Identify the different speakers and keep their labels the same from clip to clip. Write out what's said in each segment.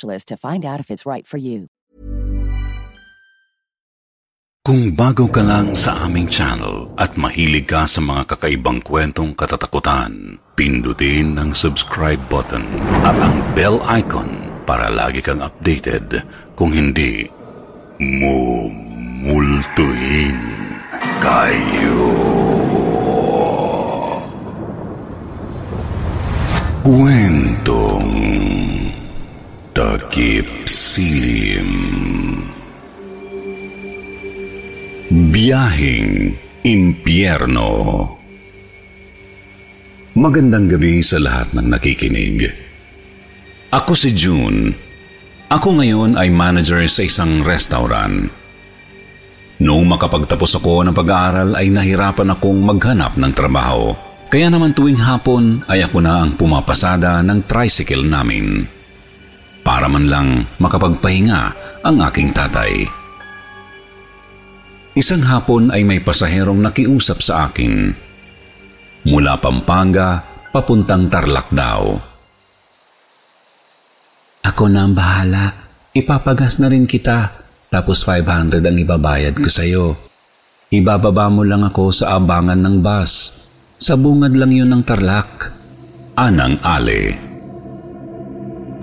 Speaker 1: to find out if it's right for you.
Speaker 2: Kung bago ka lang sa aming channel at mahilig ka sa mga kakaibang kwentong katatakutan, pindutin ang subscribe button at ang bell icon para lagi kang updated kung hindi mumultuhin kayo. Kwentong Takip Silim Biyahing Impyerno Magandang gabi sa lahat ng nakikinig. Ako si June. Ako ngayon ay manager sa isang restaurant. Noong makapagtapos ako ng pag-aaral ay nahirapan akong maghanap ng trabaho. Kaya naman tuwing hapon ay ako na ang pumapasada ng tricycle namin. Para man lang makapagpahinga ang aking tatay. Isang hapon ay may pasaherong nakiusap sa akin. Mula Pampanga, papuntang Tarlac daw. Ako na ang bahala. Ipapagas na rin kita. Tapos 500 ang ibabayad ko sa'yo. Ibababa mo lang ako sa abangan ng bus. Sa bungad lang yun ng Tarlac. Anang Ale.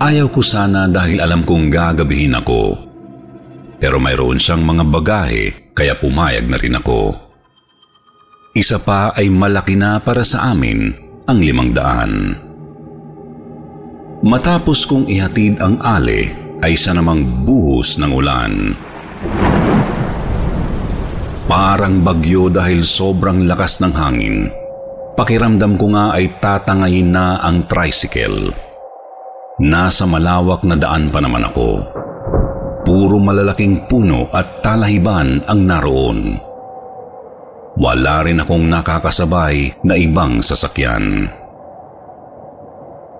Speaker 2: Ayaw ko sana dahil alam kong gagabihin ako. Pero mayroon siyang mga bagahe kaya pumayag na rin ako. Isa pa ay malaki na para sa amin ang limang daan. Matapos kong ihatid ang ale ay isa namang buhos ng ulan. Parang bagyo dahil sobrang lakas ng hangin. Pakiramdam ko nga ay tatangayin na ang tricycle. Nasa malawak na daan pa naman ako. Puro malalaking puno at talahiban ang naroon. Wala rin akong nakakasabay na ibang sasakyan.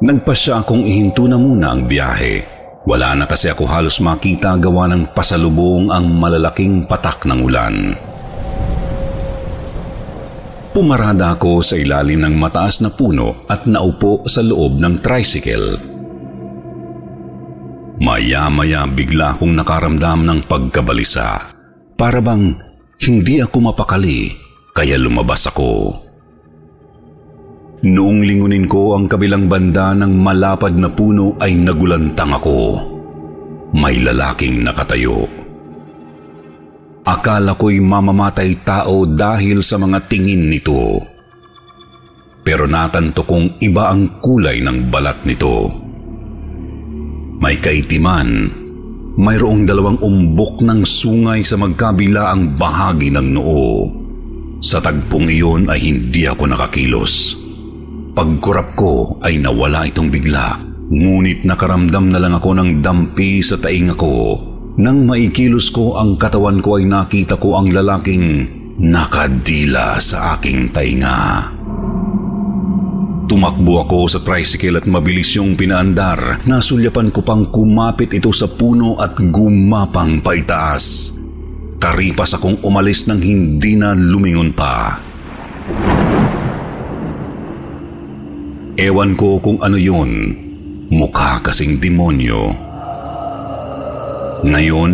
Speaker 2: Nagpasya akong ihinto na muna ang biyahe. Wala na kasi ako halos makita gawa ng pasalubong ang malalaking patak ng ulan. Pumarada ako sa ilalim ng mataas na puno at naupo sa loob ng tricycle. Maya-maya bigla akong nakaramdam ng pagkabalisa. Para bang hindi ako mapakali kaya lumabas ako. Noong lingunin ko ang kabilang banda ng malapad na puno ay nagulantang ako. May lalaking nakatayo. Akala ko'y mamamatay tao dahil sa mga tingin nito. Pero natanto kong iba ang kulay ng balat nito. May kaitiman, mayroong dalawang umbok ng sungay sa magkabila ang bahagi ng noo. Sa tagpong iyon ay hindi ako nakakilos. Pagkurap ko ay nawala itong bigla. Ngunit nakaramdam na lang ako ng dampi sa taing ako. Nang maikilos ko ang katawan ko ay nakita ko ang lalaking nakadila sa aking tainga. Tumakbo ako sa tricycle at mabilis yung pinaandar. Nasulyapan ko pang kumapit ito sa puno at gumapang paitaas. Karipas akong umalis nang hindi na lumingon pa. Ewan ko kung ano yun. Mukha kasing demonyo. Ngayon,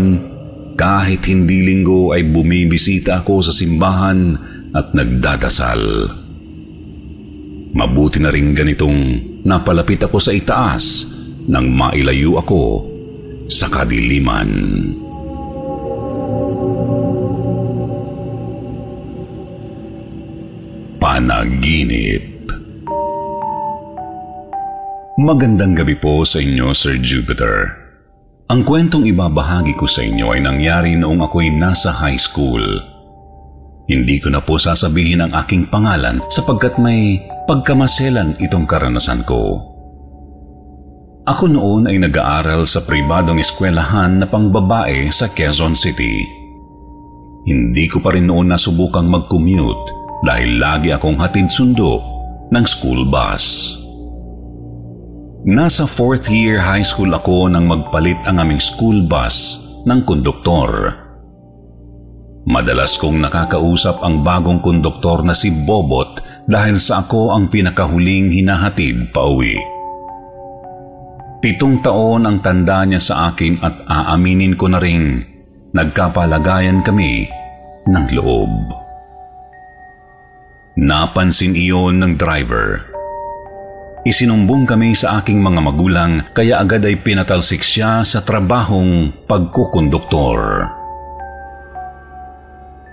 Speaker 2: kahit hindi linggo ay bumibisita ako sa simbahan at nagdadasal. Mabuti na rin ganitong napalapit ako sa itaas nang mailayo ako sa kadiliman. Panaginip Magandang gabi po sa inyo, Sir Jupiter. Ang kwentong ibabahagi ko sa inyo ay nangyari noong ako'y nasa high school. Hindi ko na po sasabihin ang aking pangalan sapagkat may pagkamaselan itong karanasan ko. Ako noon ay nag-aaral sa pribadong eskwelahan na pangbabae sa Quezon City. Hindi ko pa rin noon nasubukang mag-commute dahil lagi akong hatid sundo ng school bus. Nasa fourth year high school ako nang magpalit ang aming school bus ng konduktor. Madalas kong nakakausap ang bagong konduktor na si Bobot dahil sa ako ang pinakahuling hinahatid pa uwi. Pitong taon ang tanda niya sa akin at aaminin ko na ring nagkapalagayan kami ng loob. Napansin iyon ng driver Isinumbong kami sa aking mga magulang kaya agad ay pinatalsik siya sa trabahong pagkukonduktor.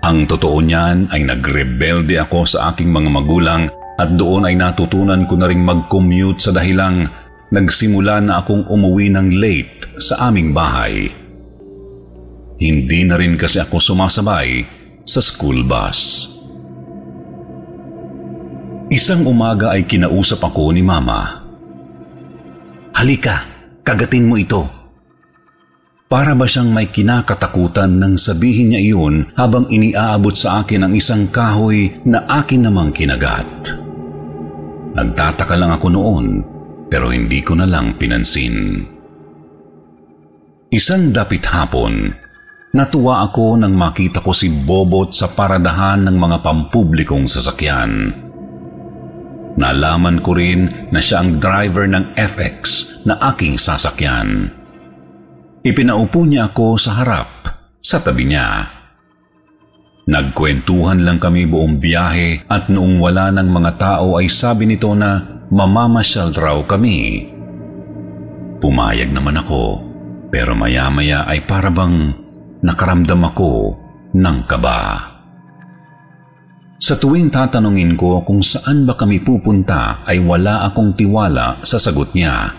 Speaker 2: Ang totoo niyan ay nagrebelde ako sa aking mga magulang at doon ay natutunan ko na ring mag-commute sa dahilang nagsimula na akong umuwi ng late sa aming bahay. Hindi na rin kasi ako sumasabay sa school bus. Isang umaga ay kinausap ako ni Mama. Halika, kagatin mo ito. Para ba siyang may kinakatakutan nang sabihin niya iyon habang iniaabot sa akin ang isang kahoy na akin namang kinagat. Nagtataka lang ako noon pero hindi ko na lang pinansin. Isang dapit hapon, natuwa ako nang makita ko si Bobot sa paradahan ng mga pampublikong sasakyan. Nalaman ko rin na siya ang driver ng FX na aking sasakyan. Ipinaupo niya ako sa harap, sa tabi niya. Nagkwentuhan lang kami buong biyahe at noong wala ng mga tao ay sabi nito na mamamasyal raw kami. Pumayag naman ako pero maya-maya ay parabang nakaramdam ako ng kaba. Sa tuwing tatanungin ko kung saan ba kami pupunta ay wala akong tiwala sa sagot niya.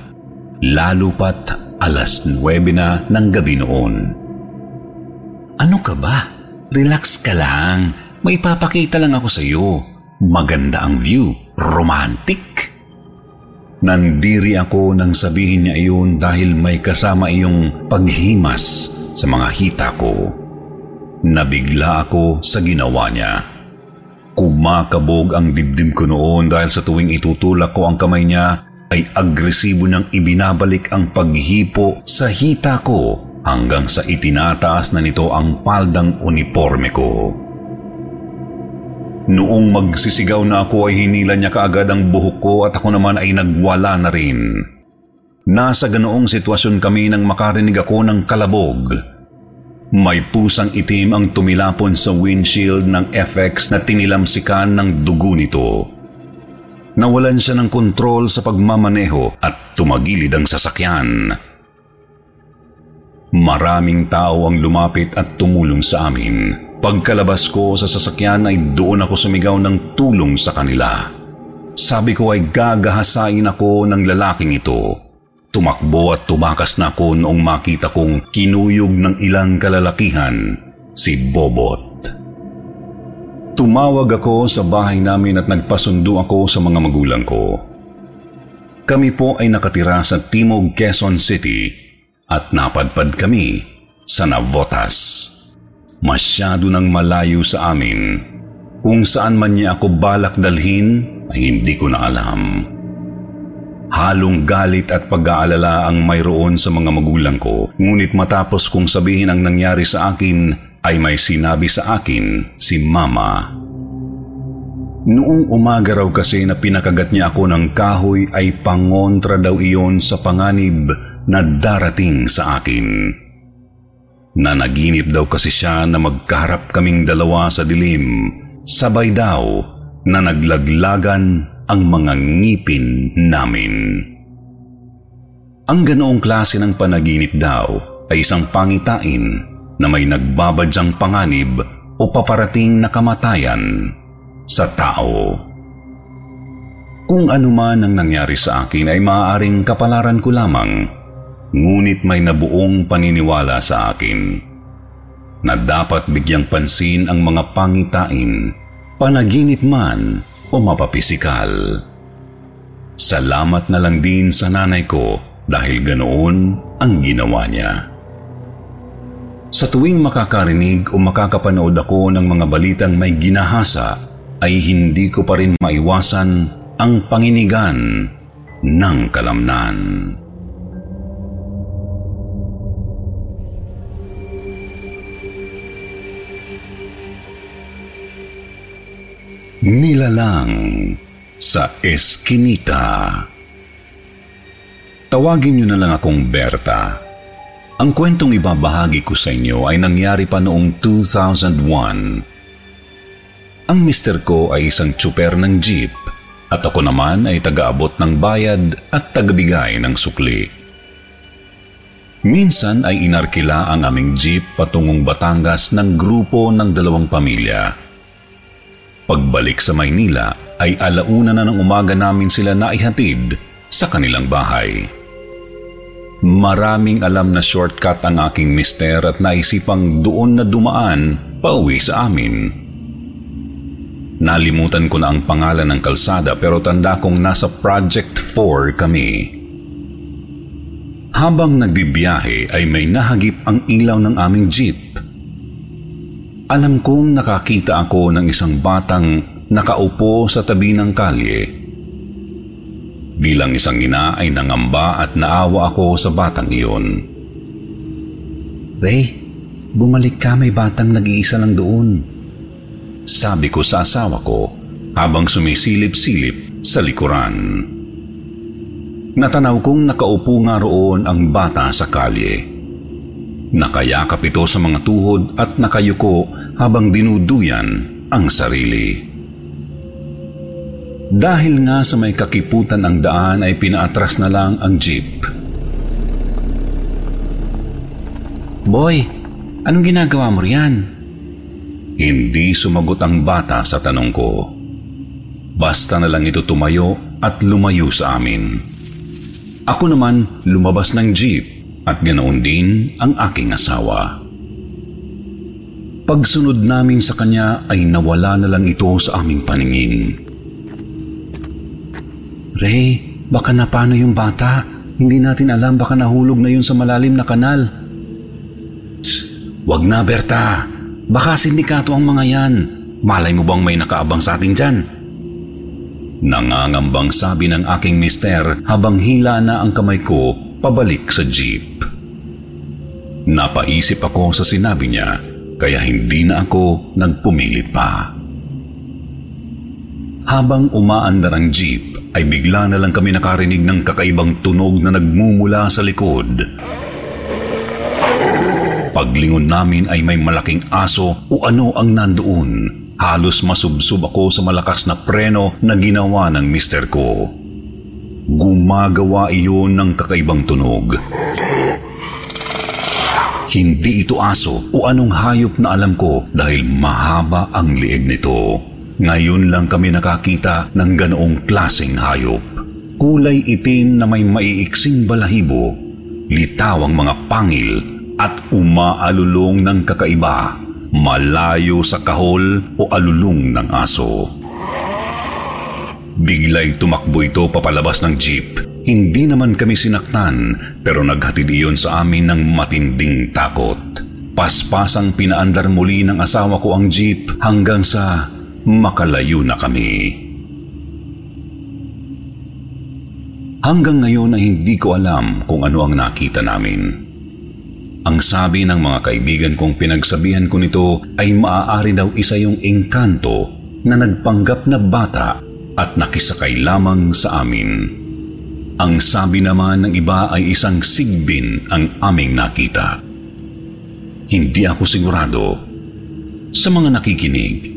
Speaker 2: Lalo pat alas 9 na ng gabi noon. Ano ka ba? Relax ka lang. May papakita lang ako sa iyo. Maganda ang view. Romantic. Nandiri ako nang sabihin niya iyon dahil may kasama iyong paghimas sa mga hita ko. Nabigla ako sa ginawa niya. Kumakabog ang dibdib ko noon dahil sa tuwing itutulak ko ang kamay niya ay agresibo niyang ibinabalik ang paghipo sa hita ko hanggang sa itinataas na nito ang paldang uniforme ko. Noong magsisigaw na ako ay hinila niya kaagad ang buhok ko at ako naman ay nagwala na rin. Nasa ganoong sitwasyon kami nang makarinig ako ng kalabog may pusang itim ang tumilapon sa windshield ng FX na tinilamsikan ng dugo nito. Nawalan siya ng kontrol sa pagmamaneho at tumagilid ang sasakyan. Maraming tao ang lumapit at tumulong sa amin. Pagkalabas ko sa sasakyan ay doon ako sumigaw ng tulong sa kanila. Sabi ko ay gagahasain ako ng lalaking ito. Tumakbo at tumakas na ako noong makita kong kinuyog ng ilang kalalakihan si Bobot. Tumawag ako sa bahay namin at nagpasundo ako sa mga magulang ko. Kami po ay nakatira sa Timog, Quezon City at napadpad kami sa Navotas. Masyado nang malayo sa amin. Kung saan man niya ako balak dalhin ay hindi ko na alam. Halong galit at pag-aalala ang mayroon sa mga magulang ko. Ngunit matapos kong sabihin ang nangyari sa akin, ay may sinabi sa akin si Mama. Noong umaga raw kasi na pinakagat niya ako ng kahoy ay pangontra daw iyon sa panganib na darating sa akin. Nanaginip daw kasi siya na magkaharap kaming dalawa sa dilim. Sabay daw na naglaglagan ang mga ngipin namin. Ang ganoong klase ng panaginip daw ay isang pangitain na may nagbabadyang panganib o paparating na kamatayan sa tao. Kung ano man ang nangyari sa akin ay maaaring kapalaran ko lamang, ngunit may nabuong paniniwala sa akin na dapat bigyang pansin ang mga pangitain, panaginip man o mapapisikal. Salamat na lang din sa nanay ko dahil ganoon ang ginawa niya. Sa tuwing makakarinig o makakapanood ako ng mga balitang may ginahasa, ay hindi ko pa rin maiwasan ang panginigan ng kalamnan. Nilalang sa Eskinita. Tawagin niyo na lang akong Berta. Ang kwentong ibabahagi ko sa inyo ay nangyari pa noong 2001. Ang mister ko ay isang tsuper ng jeep at ako naman ay tagaabot ng bayad at tagabigay ng sukli. Minsan ay inarkila ang aming jeep patungong Batangas ng grupo ng dalawang pamilya. Pagbalik sa Maynila ay alauna na ng umaga namin sila naihatid sa kanilang bahay. Maraming alam na shortcut ang aking mister at naisipang doon na dumaan pauwi sa amin. Nalimutan ko na ang pangalan ng kalsada pero tanda kong nasa Project 4 kami. Habang nagbibiyahe ay may nahagip ang ilaw ng aming jeep. Alam kong nakakita ako ng isang batang nakaupo sa tabi ng kalye Bilang isang ina ay nangamba at naawa ako sa batang iyon. Ray, bumalik ka may batang nag-iisa lang doon. Sabi ko sa asawa ko habang sumisilip-silip sa likuran. Natanaw kong nakaupo nga roon ang bata sa kalye. Nakayakap ito sa mga tuhod at nakayuko habang dinuduyan ang sarili. Dahil nga sa may kakiputan ang daan ay pinaatras na lang ang jeep. Boy, anong ginagawa mo riyan? Hindi sumagot ang bata sa tanong ko. Basta na lang ito tumayo at lumayo sa amin. Ako naman lumabas ng jeep at ganoon din ang aking asawa. Pagsunod namin sa kanya ay nawala na lang ito sa aming paningin. Ray, baka na paano yung bata? Hindi natin alam baka nahulog na yun sa malalim na kanal. Tss, wag na Berta. Baka sindikato ang mga yan. Malay mo bang may nakaabang sa atin dyan? Nangangambang sabi ng aking mister habang hila na ang kamay ko pabalik sa jeep. Napaisip ako sa sinabi niya kaya hindi na ako nagpumilit pa. Habang umaandar ang jeep, ay bigla na lang kami nakarinig ng kakaibang tunog na nagmumula sa likod. Paglingon namin ay may malaking aso o ano ang nandoon. Halos masubsob ako sa malakas na preno na ginawa ng mister ko. Gumagawa iyon ng kakaibang tunog. Hindi ito aso o anong hayop na alam ko dahil mahaba ang lieg nito. Ngayon lang kami nakakita ng ganoong klaseng hayop. Kulay itim na may maiiksing balahibo, litaw ang mga pangil at umaalulong ng kakaiba, malayo sa kahol o alulong ng aso. Biglay tumakbo ito papalabas ng jeep. Hindi naman kami sinaktan pero naghatid iyon sa amin ng matinding takot. Paspasang pinaandar muli ng asawa ko ang jeep hanggang sa makalayo na kami. Hanggang ngayon ay hindi ko alam kung ano ang nakita namin. Ang sabi ng mga kaibigan kong pinagsabihan ko nito ay maaari daw isa yung engkanto na nagpanggap na bata at nakisakay lamang sa amin. Ang sabi naman ng iba ay isang sigbin ang aming nakita. Hindi ako sigurado. Sa mga nakikinig,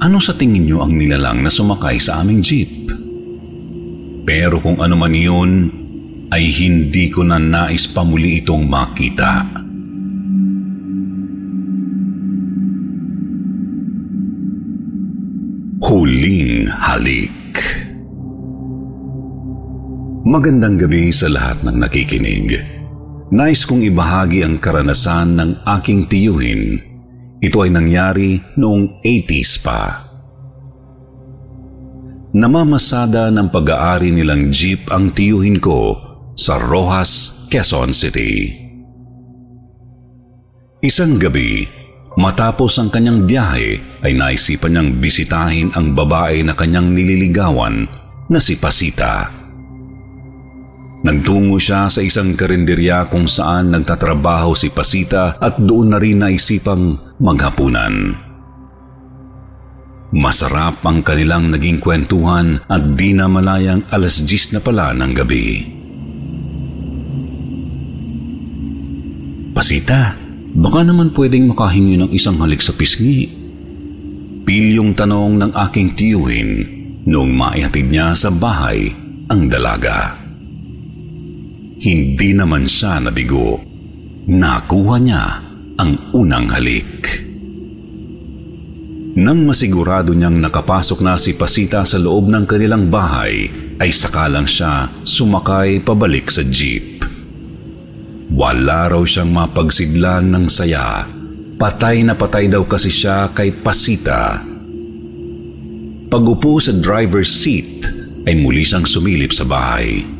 Speaker 2: ano sa tingin niyo ang nilalang na sumakay sa aming jeep? Pero kung ano man iyon, ay hindi ko na nais pa muli itong makita. Huling halik Magandang gabi sa lahat ng nakikinig. Nais kong ibahagi ang karanasan ng aking tiyuhin. Ito ay nangyari noong 80s pa. Namamasada ng pag-aari nilang jeep ang tiyuhin ko sa Rojas, Quezon City. Isang gabi, matapos ang kanyang biyahe ay naisipan niyang bisitahin ang babae na kanyang nililigawan na si Pasita. Nagtungo siya sa isang karinderya kung saan nagtatrabaho si Pasita at doon na rin naisipang maghapunan. Masarap ang kanilang naging kwentuhan at di na malayang alas 10 na pala ng gabi. Pasita, baka naman pwedeng makahingi ng isang halik sa pisngi. Pilyong tanong ng aking tiyuhin noong maihatid niya sa bahay ang dalaga. Hindi naman siya nabigo. Nakuha niya ang unang halik. Nang masigurado niyang nakapasok na si Pasita sa loob ng kanilang bahay, ay sakalang siya sumakay pabalik sa jeep. Wala raw siyang mapagsidlan ng saya. Patay na patay daw kasi siya kay Pasita. Pagupo sa driver's seat ay muli siyang sumilip sa bahay.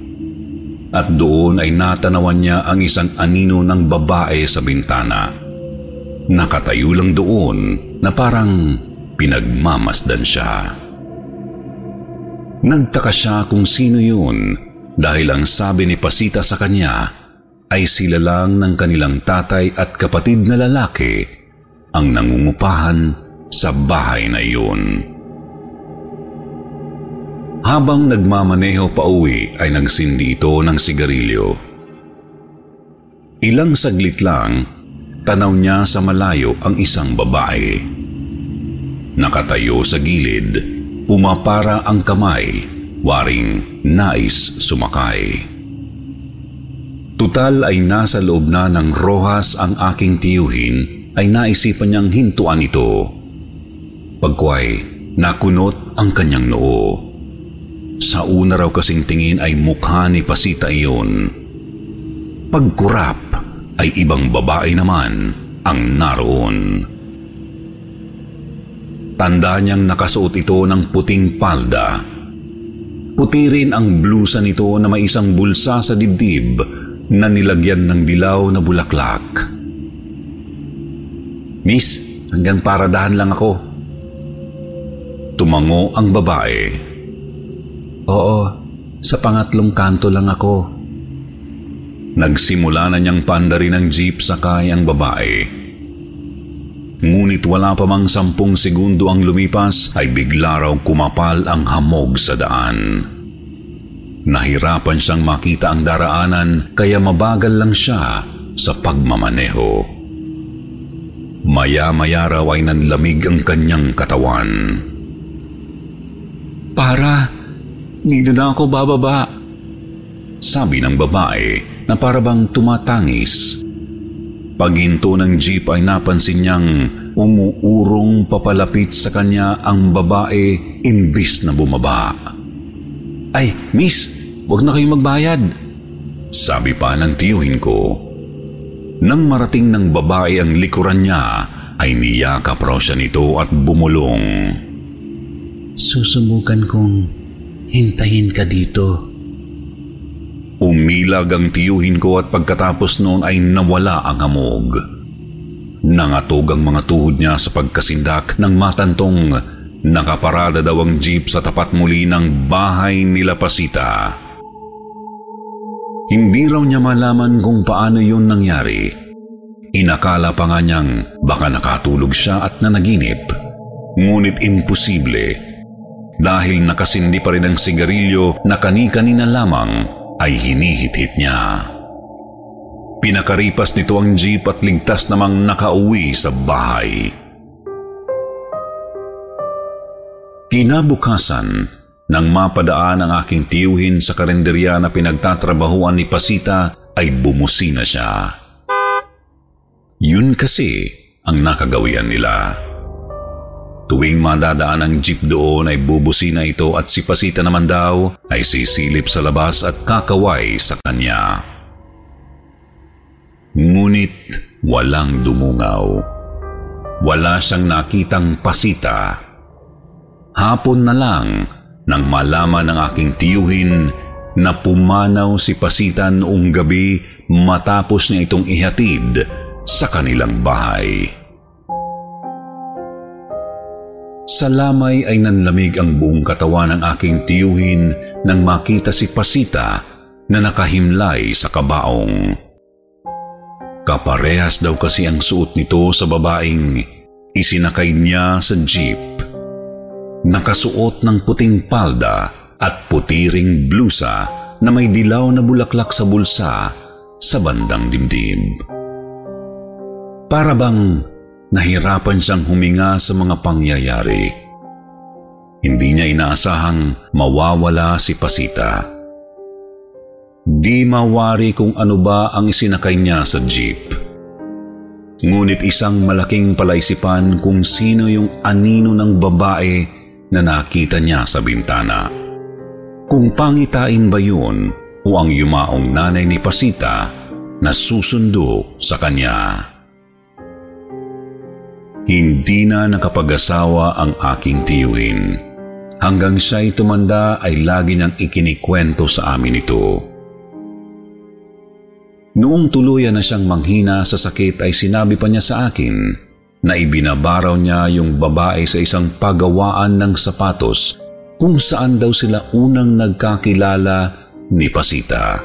Speaker 2: At doon ay natanawan niya ang isang anino ng babae sa bintana. Nakatayo lang doon na parang pinagmamasdan siya. Nagtaka siya kung sino yun dahil ang sabi ni Pasita sa kanya ay sila lang ng kanilang tatay at kapatid na lalaki ang nangungupahan sa bahay na iyon. Habang nagmamaneho pa uwi ay nagsindi ito ng sigarilyo. Ilang saglit lang, tanaw niya sa malayo ang isang babae. Nakatayo sa gilid, umapara ang kamay, waring nais sumakay. Tutal ay nasa loob na ng rohas ang aking tiyuhin ay naisipan niyang hintuan ito. Pagkway, nakunot ang kanyang noo. Sa una raw kasing tingin ay mukha ni Pasita iyon. Pagkurap ay ibang babae naman ang naroon. Tanda niyang nakasuot ito ng puting palda. Puti rin ang blusa nito na may isang bulsa sa dibdib na nilagyan ng dilaw na bulaklak. Miss, hanggang paradahan lang ako. Tumango ang babae. Oo, sa pangatlong kanto lang ako. Nagsimula na niyang pandarin ng jeep sakay ang babae. Ngunit wala pa mang sampung segundo ang lumipas ay bigla raw kumapal ang hamog sa daan. Nahirapan siyang makita ang daraanan kaya mabagal lang siya sa pagmamaneho. Maya-maya raw ay nanlamig ang kanyang katawan. Para, dito na ako bababa. Sabi ng babae na parabang tumatangis. Paghinto ng jeep ay napansin niyang umuurong papalapit sa kanya ang babae imbis na bumaba. Ay, miss, Huwag na kayong magbayad. Sabi pa ng tiyuhin ko. Nang marating ng babae ang likuran niya, ay niyakap raw siya nito at bumulong. Susubukan kong hintayin ka dito. Umilag ang tiyuhin ko at pagkatapos noon ay nawala ang hamog. Nangatog ang mga tuhod niya sa pagkasindak ng matantong nakaparada daw ang jeep sa tapat muli ng bahay nila Pasita. Hindi raw niya malaman kung paano yun nangyari. Inakala pa nga niyang baka nakatulog siya at nanaginip. Ngunit imposible. Dahil nakasindi pa rin ang sigarilyo na kani-kanina lamang ay hinihit-hit niya. Pinakaripas nito ang jeep at ligtas namang nakauwi sa bahay. Kinabukasan, nang mapadaan ang aking tiyuhin sa karinderya na pinagtatrabahuan ni Pasita ay bumusina siya. Yun kasi ang nakagawian nila. Tuwing madadaan ang jeep doon ay bubusina ito at si Pasita naman daw ay sisilip sa labas at kakaway sa kanya. Ngunit walang dumungaw. Wala siyang nakitang pasita. Hapon na lang nang malaman ng aking tiyuhin na pumanaw si Pasita noong gabi matapos niya itong ihatid sa kanilang bahay. Sa lamay ay nanlamig ang buong katawan ng aking tiyuhin nang makita si Pasita na nakahimlay sa kabaong. Kaparehas daw kasi ang suot nito sa babaeng isinakay niya sa jeep. Nakasuot ng puting palda at putiring blusa na may dilaw na bulaklak sa bulsa sa bandang dibdib. Para bang nahirapan siyang huminga sa mga pangyayari. Hindi niya inaasahang mawawala si Pasita. Di mawari kung ano ba ang isinakay niya sa jeep. Ngunit isang malaking palaisipan kung sino yung anino ng babae na nakita niya sa bintana. Kung pangitain ba yun o ang yumaong nanay ni Pasita na susundo sa kanya. Hindi na nakapag-asawa ang aking tiyuhin. Hanggang siya'y tumanda ay lagi niyang ikinikwento sa amin ito. Noong tuluyan na siyang manghina sa sakit ay sinabi pa niya sa akin na ibinabaraw niya yung babae sa isang pagawaan ng sapatos kung saan daw sila unang nagkakilala ni Pasita.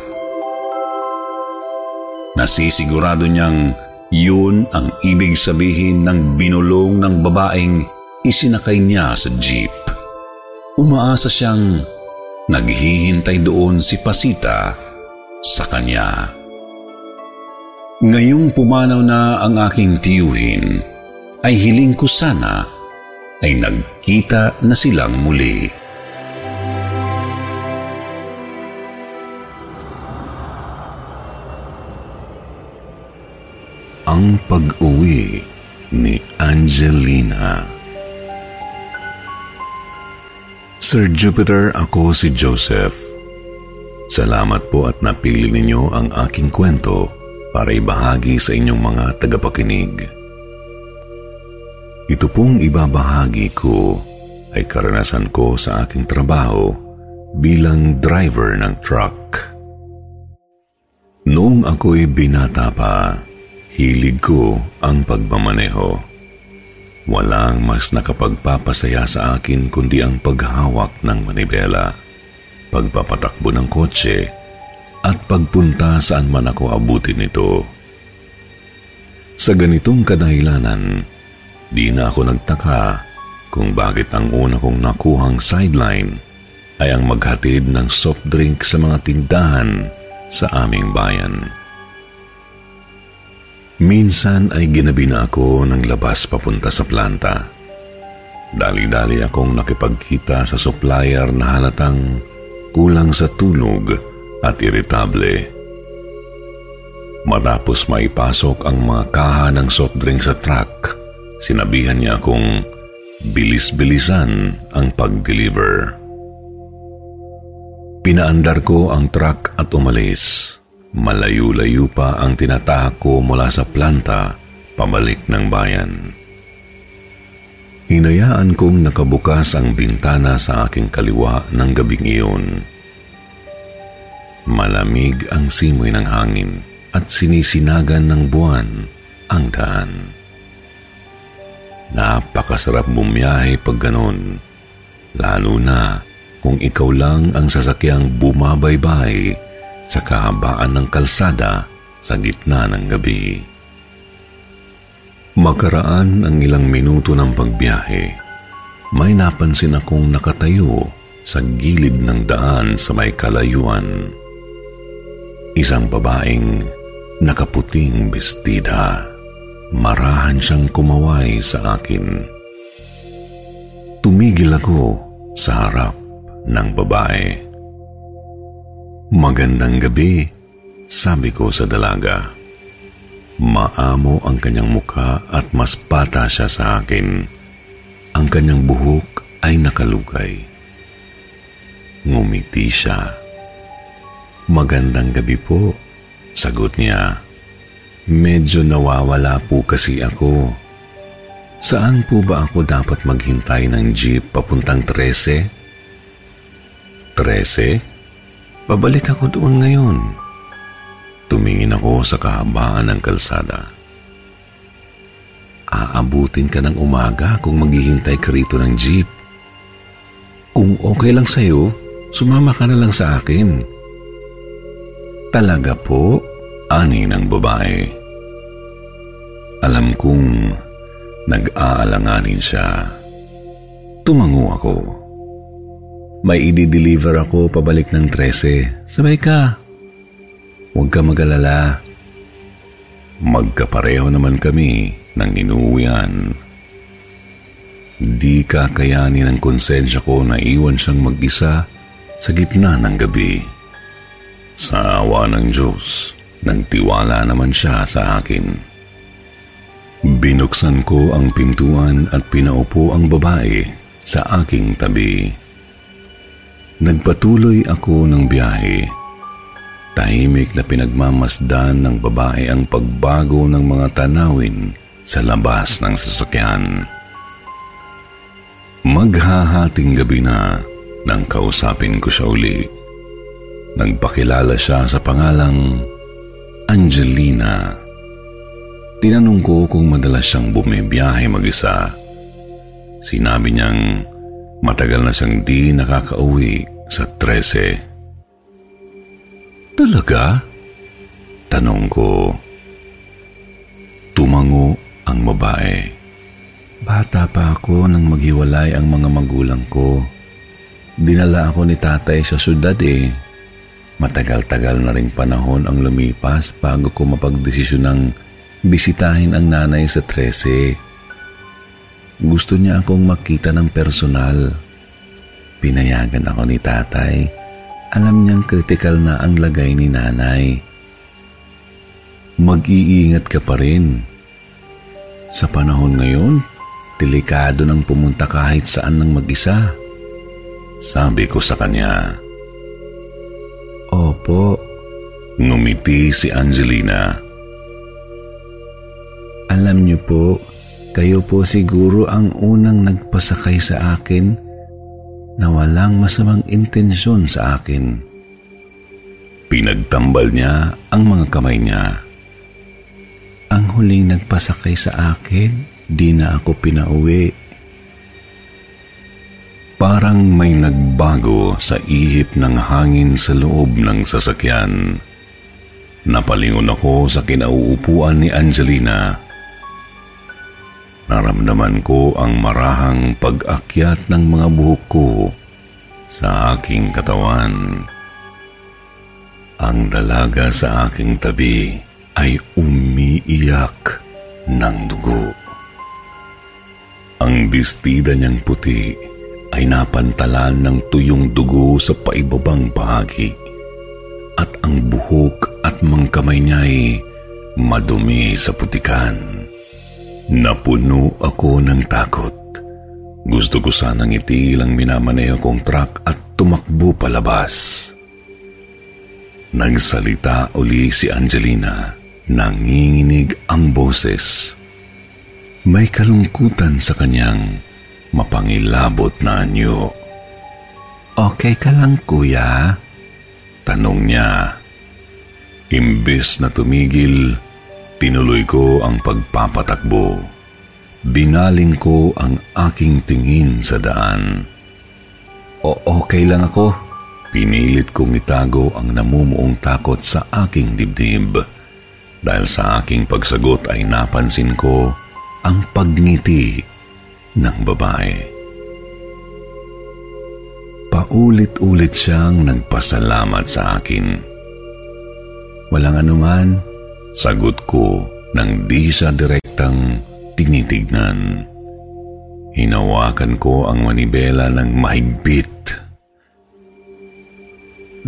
Speaker 2: Nasisigurado niyang yun ang ibig sabihin ng binulong ng babaeng isinakay niya sa jeep. Umaasa siyang naghihintay doon si Pasita sa kanya. Ngayong pumanaw na ang aking tiyuhin, ay hiling ko sana ay nagkita na silang muli. Ang pag-uwi ni Angelina Sir Jupiter, ako si Joseph. Salamat po at napili ninyo ang aking kwento para ibahagi sa inyong mga tagapakinig. Ito pong ibabahagi ko ay karanasan ko sa aking trabaho bilang driver ng truck. Noong ako'y binata pa, Hilig ko ang pagmamaneho. Walang mas nakapagpapasaya sa akin kundi ang paghawak ng manibela, pagpapatakbo ng kotse, at pagpunta saan man ako abutin nito. Sa ganitong kadahilanan, di na ako nagtaka kung bakit ang una kong nakuhang sideline ay ang maghatid ng soft drink sa mga tindahan sa aming bayan. Minsan ay ginabi na ako ng labas papunta sa planta. Dali-dali akong nakipagkita sa supplier na halatang kulang sa tulog at iritable. Matapos maipasok ang mga kaha ng soft drink sa truck, sinabihan niya akong bilis-bilisan ang pag-deliver. Pinaandar ko ang truck at umalis. Malayo-layo pa ang tinatahak ko mula sa planta pabalik ng bayan. Hinayaan kong nakabukas ang bintana sa aking kaliwa ng gabing iyon. Malamig ang simoy ng hangin at sinisinagan ng buwan ang daan. Napakasarap bumiyahe pag ganon, lalo na kung ikaw lang ang sasakyang bumabaybay sa kahabaan ng kalsada sa gitna ng gabi. Makaraan ang ilang minuto ng pagbiyahe, may napansin akong nakatayo sa gilid ng daan sa may kalayuan. Isang babaeng nakaputing bestida. Marahan siyang kumaway sa akin. Tumigil ako sa harap ng babae. Magandang gabi, sabi ko sa dalaga. Maamo ang kanyang mukha at mas bata siya sa akin. Ang kanyang buhok ay nakalugay. Ngumiti siya. Magandang gabi po, sagot niya. Medyo nawawala po kasi ako. Saan po ba ako dapat maghintay ng jeep papuntang 13? 13? Babalik ako doon ngayon. Tumingin ako sa kahabaan ng kalsada. Aabutin ka ng umaga kung maghihintay ka rito ng jeep. Kung okay lang sa'yo, sumama ka na lang sa akin. Talaga po, ani ng babae. Alam kong Nag-aalanganin siya. Tumango ako. May i-deliver ako pabalik ng 13. Sabay ka. Huwag ka mag-alala. Magkapareho naman kami ng inuwian. Di kakayanin ng konsensya ko na iwan siyang mag-isa sa gitna ng gabi. Sa awa ng Diyos, nagtiwala naman siya sa akin. Binuksan ko ang pintuan at pinaupo ang babae sa aking tabi. Nagpatuloy ako ng biyahe. Tahimik na pinagmamasdan ng babae ang pagbago ng mga tanawin sa labas ng sasakyan. Maghahating gabi na nang kausapin ko siya uli. Nagpakilala siya sa pangalang Angelina. Tinanong ko kung madalas siyang bumibiyahe mag-isa. Sinabi niyang matagal na siyang di nakakauwi sa 13. Talaga? Tanong ko. Tumango ang babae. Bata pa ako nang maghiwalay ang mga magulang ko. Dinala ako ni tatay sa syudad eh. Matagal-tagal na ring panahon ang lumipas bago ko mapagdesisyon ng bisitahin ang nanay sa 13. Gusto niya akong makita ng personal. Pinayagan ako ni tatay. Alam niyang kritikal na ang lagay ni nanay. Mag-iingat ka pa rin. Sa panahon ngayon, delikado nang pumunta kahit saan ng mag-isa. Sabi ko sa kanya. Opo. Ngumiti si Angelina. Alam niyo po, kayo po siguro ang unang nagpasakay sa akin na walang masamang intensyon sa akin. Pinagtambal niya ang mga kamay niya. Ang huling nagpasakay sa akin, di na ako pinauwi. Parang may nagbago sa ihip ng hangin sa loob ng sasakyan. Napalingon ako sa kinauupuan ni Angelina. Naramdaman ko ang marahang pag-akyat ng mga buhok ko sa aking katawan. Ang dalaga sa aking tabi ay umiiyak ng dugo. Ang bestida niyang puti ay napantalan ng tuyong dugo sa paibabang bahagi at ang buhok at mga kamay niya ay madumi sa putikan. Napuno ako ng takot. Gusto ko sanang itigil ang minamaneho kong truck at tumakbo palabas. Nagsalita uli si Angelina. Nanginginig ang boses. May kalungkutan sa kanyang mapangilabot na anyo. Okay ka lang, kuya? Tanong niya. Imbes na tumigil, Tinuloy ko ang pagpapatakbo. Binaling ko ang aking tingin sa daan. O okay lang ako. Pinilit kong itago ang namumuong takot sa aking dibdib. Dahil sa aking pagsagot ay napansin ko ang pagngiti ng babae. Paulit-ulit siyang nagpasalamat sa akin. Walang anuman, Sagot ko nang di sa direktang tinitignan. Hinawakan ko ang manibela ng mahigpit.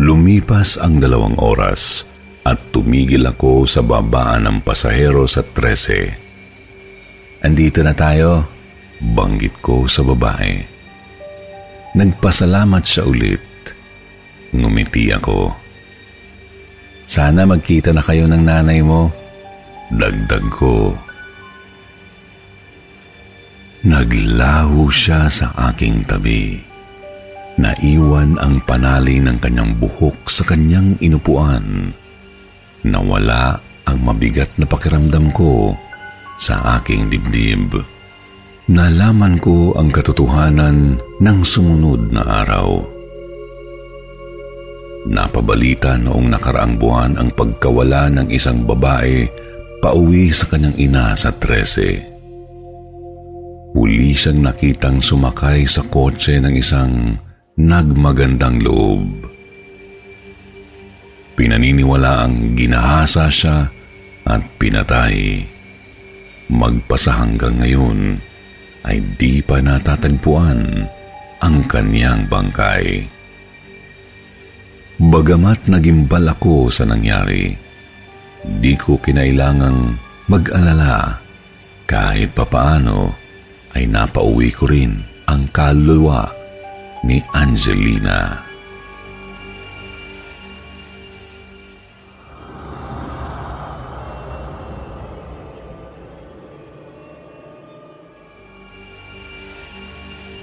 Speaker 2: Lumipas ang dalawang oras at tumigil ako sa babaan ng pasahero sa 13. Andito na tayo, banggit ko sa babae. Nagpasalamat siya ulit. Ngumiti ako. Sana magkita na kayo ng nanay mo. Dagdag ko. Naglaho siya sa aking tabi. Naiwan ang panali ng kanyang buhok sa kanyang inupuan. Nawala ang mabigat na pakiramdam ko sa aking dibdib. Nalaman ko ang katotohanan ng sumunod na araw. Napabalita noong nakaraang buwan ang pagkawala ng isang babae pauwi sa kanyang ina sa 13. Huli siyang nakitang sumakay sa kotse ng isang nagmagandang loob. Pinaniniwala ang ginahasa siya at pinatay. Magpasa hanggang ngayon ay di pa natatagpuan ang kanyang bangkay. Bagamat nagimbal ako sa nangyari, di ko kinailangang mag-alala kahit papaano ay napauwi ko rin ang kaluluwa ni Angelina.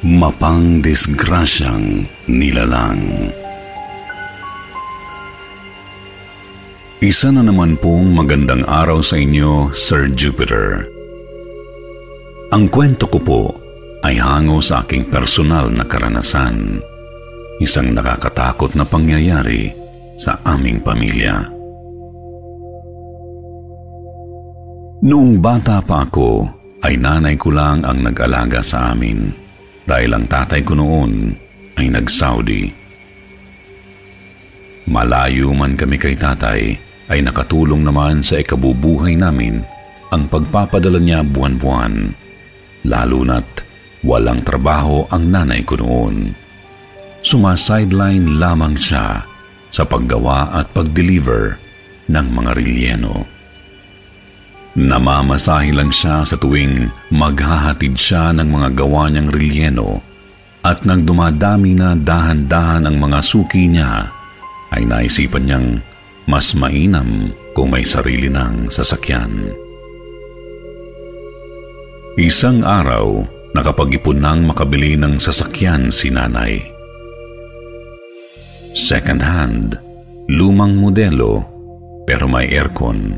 Speaker 2: Mapang disgrasyang nilalang. Isa na naman pong magandang araw sa inyo, Sir Jupiter. Ang kwento ko po ay hango sa aking personal na karanasan. Isang nakakatakot na pangyayari sa aming pamilya. Noong bata pa ako, ay nanay ko lang ang nag-alaga sa amin dahil ang tatay ko noon ay nag-Saudi. Malayo man kami kay tatay, ay nakatulong naman sa ikabubuhay namin ang pagpapadala niya buwan-buwan, lalo na't walang trabaho ang nanay ko noon. Sumasideline lamang siya sa paggawa at pag-deliver ng mga relyeno. Namamasahe lang siya sa tuwing maghahatid siya ng mga gawa niyang relyeno at nang dumadami na dahan-dahan ang mga suki niya, ay naisipan niyang mas mainam kung may sarili ng sasakyan. Isang araw, nakapag-ipon nang makabili ng sasakyan si nanay. Second hand, lumang modelo, pero may aircon.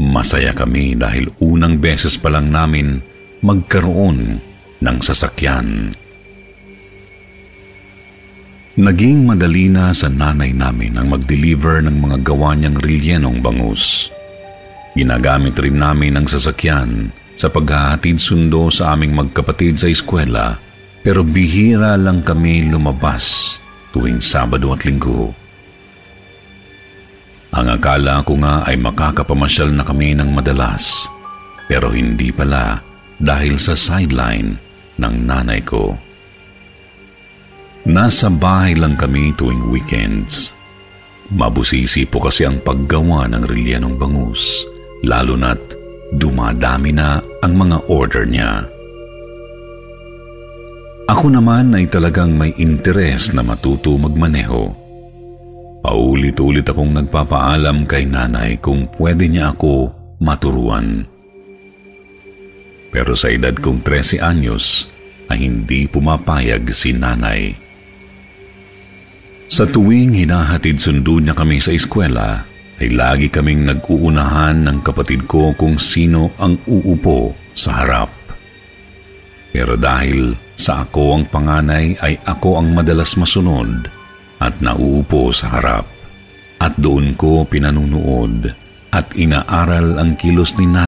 Speaker 2: Masaya kami dahil unang beses pa lang namin magkaroon ng sasakyan. Naging madali na sa nanay namin ang mag-deliver ng mga gawa niyang relyenong bangus. Ginagamit rin namin ang sasakyan sa paghahatid sundo sa aming magkapatid sa eskwela pero bihira lang kami lumabas tuwing Sabado at Linggo. Ang akala ko nga ay makakapamasyal na kami ng madalas pero hindi pala dahil sa sideline ng nanay ko. Nasa bahay lang kami tuwing weekends. Mabusisi po kasi ang paggawa ng relyenong bangus, lalo na't dumadami na ang mga order niya. Ako naman ay talagang may interes na matuto magmaneho. Paulit-ulit akong nagpapaalam kay nanay kung pwede niya ako maturuan. Pero sa edad kong 13 anyos ay hindi pumapayag si nanay. Sa tuwing hinahatid sundo niya kami sa eskwela, ay lagi kaming nag-uunahan ng kapatid ko kung sino ang uupo sa harap. Pero dahil sa ako ang panganay ay ako ang madalas masunod at nauupo sa harap. At doon ko pinanunood at inaaral ang kilos ni na.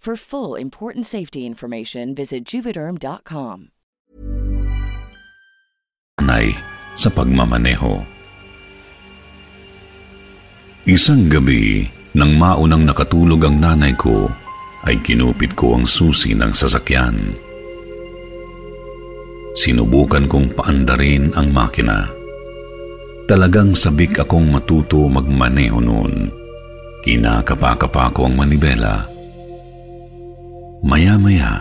Speaker 1: For full important safety information, visit juvederm.com.
Speaker 2: Nanay sa pagmamaneho. Isang gabi, nang maunang nakatulog ang nanay ko, ay kinupit ko ang susi ng sasakyan. Sinubukan kong paandarin ang makina. Talagang sabik akong matuto magmaneho noon. Kinakapakapa ko ang manibela. Maya-maya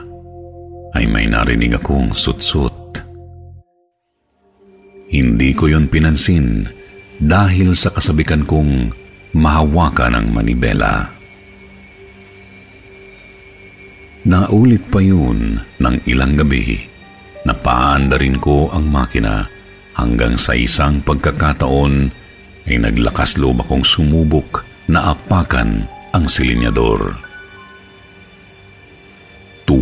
Speaker 2: ay may narinig akong sutsut. Hindi ko yon pinansin dahil sa kasabikan kong mahawakan ang manibela. Naulit pa yun ng ilang gabi na paanda rin ko ang makina hanggang sa isang pagkakataon ay naglakas loob akong sumubok na apakan ang silinyador.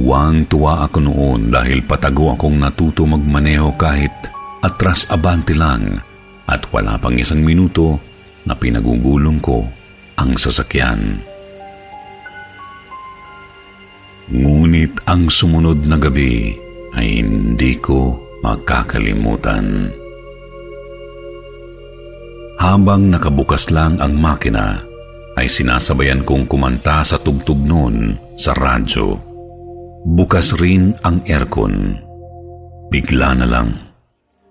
Speaker 2: Tuwang-tuwa ako noon dahil patago akong natuto magmaneho kahit atras abante lang at wala pang isang minuto na pinagugulong ko ang sasakyan. Ngunit ang sumunod na gabi ay hindi ko makakalimutan. Habang nakabukas lang ang makina, ay sinasabayan kong kumanta sa tugtog noon sa radyo. Bukas rin ang aircon. Bigla na lang,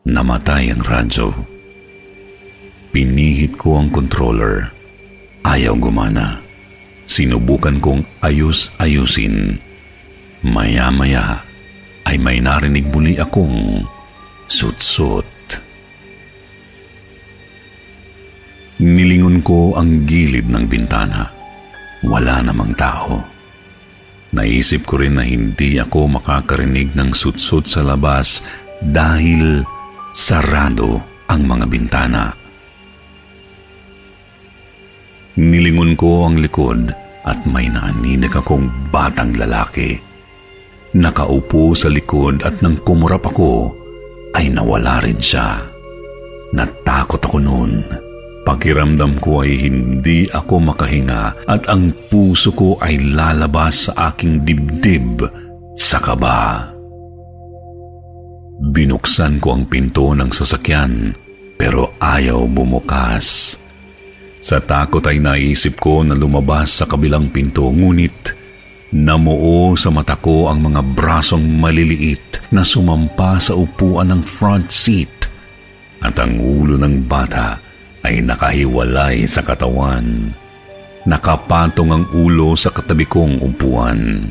Speaker 2: namatay ang radyo. Pinihit ko ang controller. Ayaw gumana. Sinubukan kong ayus-ayusin. Maya-maya ay may narinig muli akong sutsut. Nilingon ko ang gilid ng bintana. Wala namang tao. Naisip ko rin na hindi ako makakarinig ng sutsut sa labas dahil sarado ang mga bintana. Nilingon ko ang likod at may naaninig akong batang lalaki. Nakaupo sa likod at nang kumurap ako, ay nawala rin siya. Natakot ako noon. Pakiramdam ko ay hindi ako makahinga at ang puso ko ay lalabas sa aking dibdib sa kaba. Binuksan ko ang pinto ng sasakyan pero ayaw bumukas. Sa takot ay naisip ko na lumabas sa kabilang pinto ngunit namuo sa mata ko ang mga brasong maliliit na sumampa sa upuan ng front seat at ang ulo ng bata ay nakahiwalay sa katawan. Nakapatong ang ulo sa katabi kong upuan.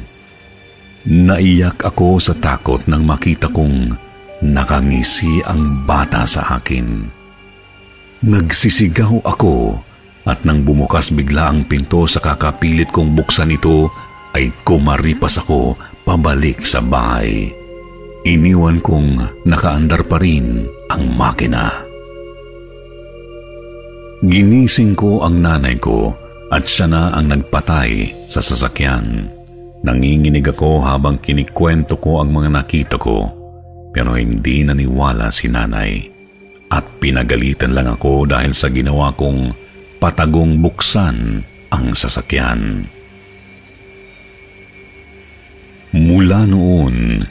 Speaker 2: Naiyak ako sa takot nang makita kong nakangisi ang bata sa akin. Nagsisigaw ako at nang bumukas bigla ang pinto sa kakapilit kong buksan ito ay kumaripas ako pabalik sa bahay. Iniwan kong nakaandar pa rin ang makina. Ginising ko ang nanay ko at siya na ang nagpatay sa sasakyan. Nanginginig ako habang kinikwento ko ang mga nakita ko pero hindi naniwala si nanay at pinagalitan lang ako dahil sa ginawa kong patagong buksan ang sasakyan. Mula noon,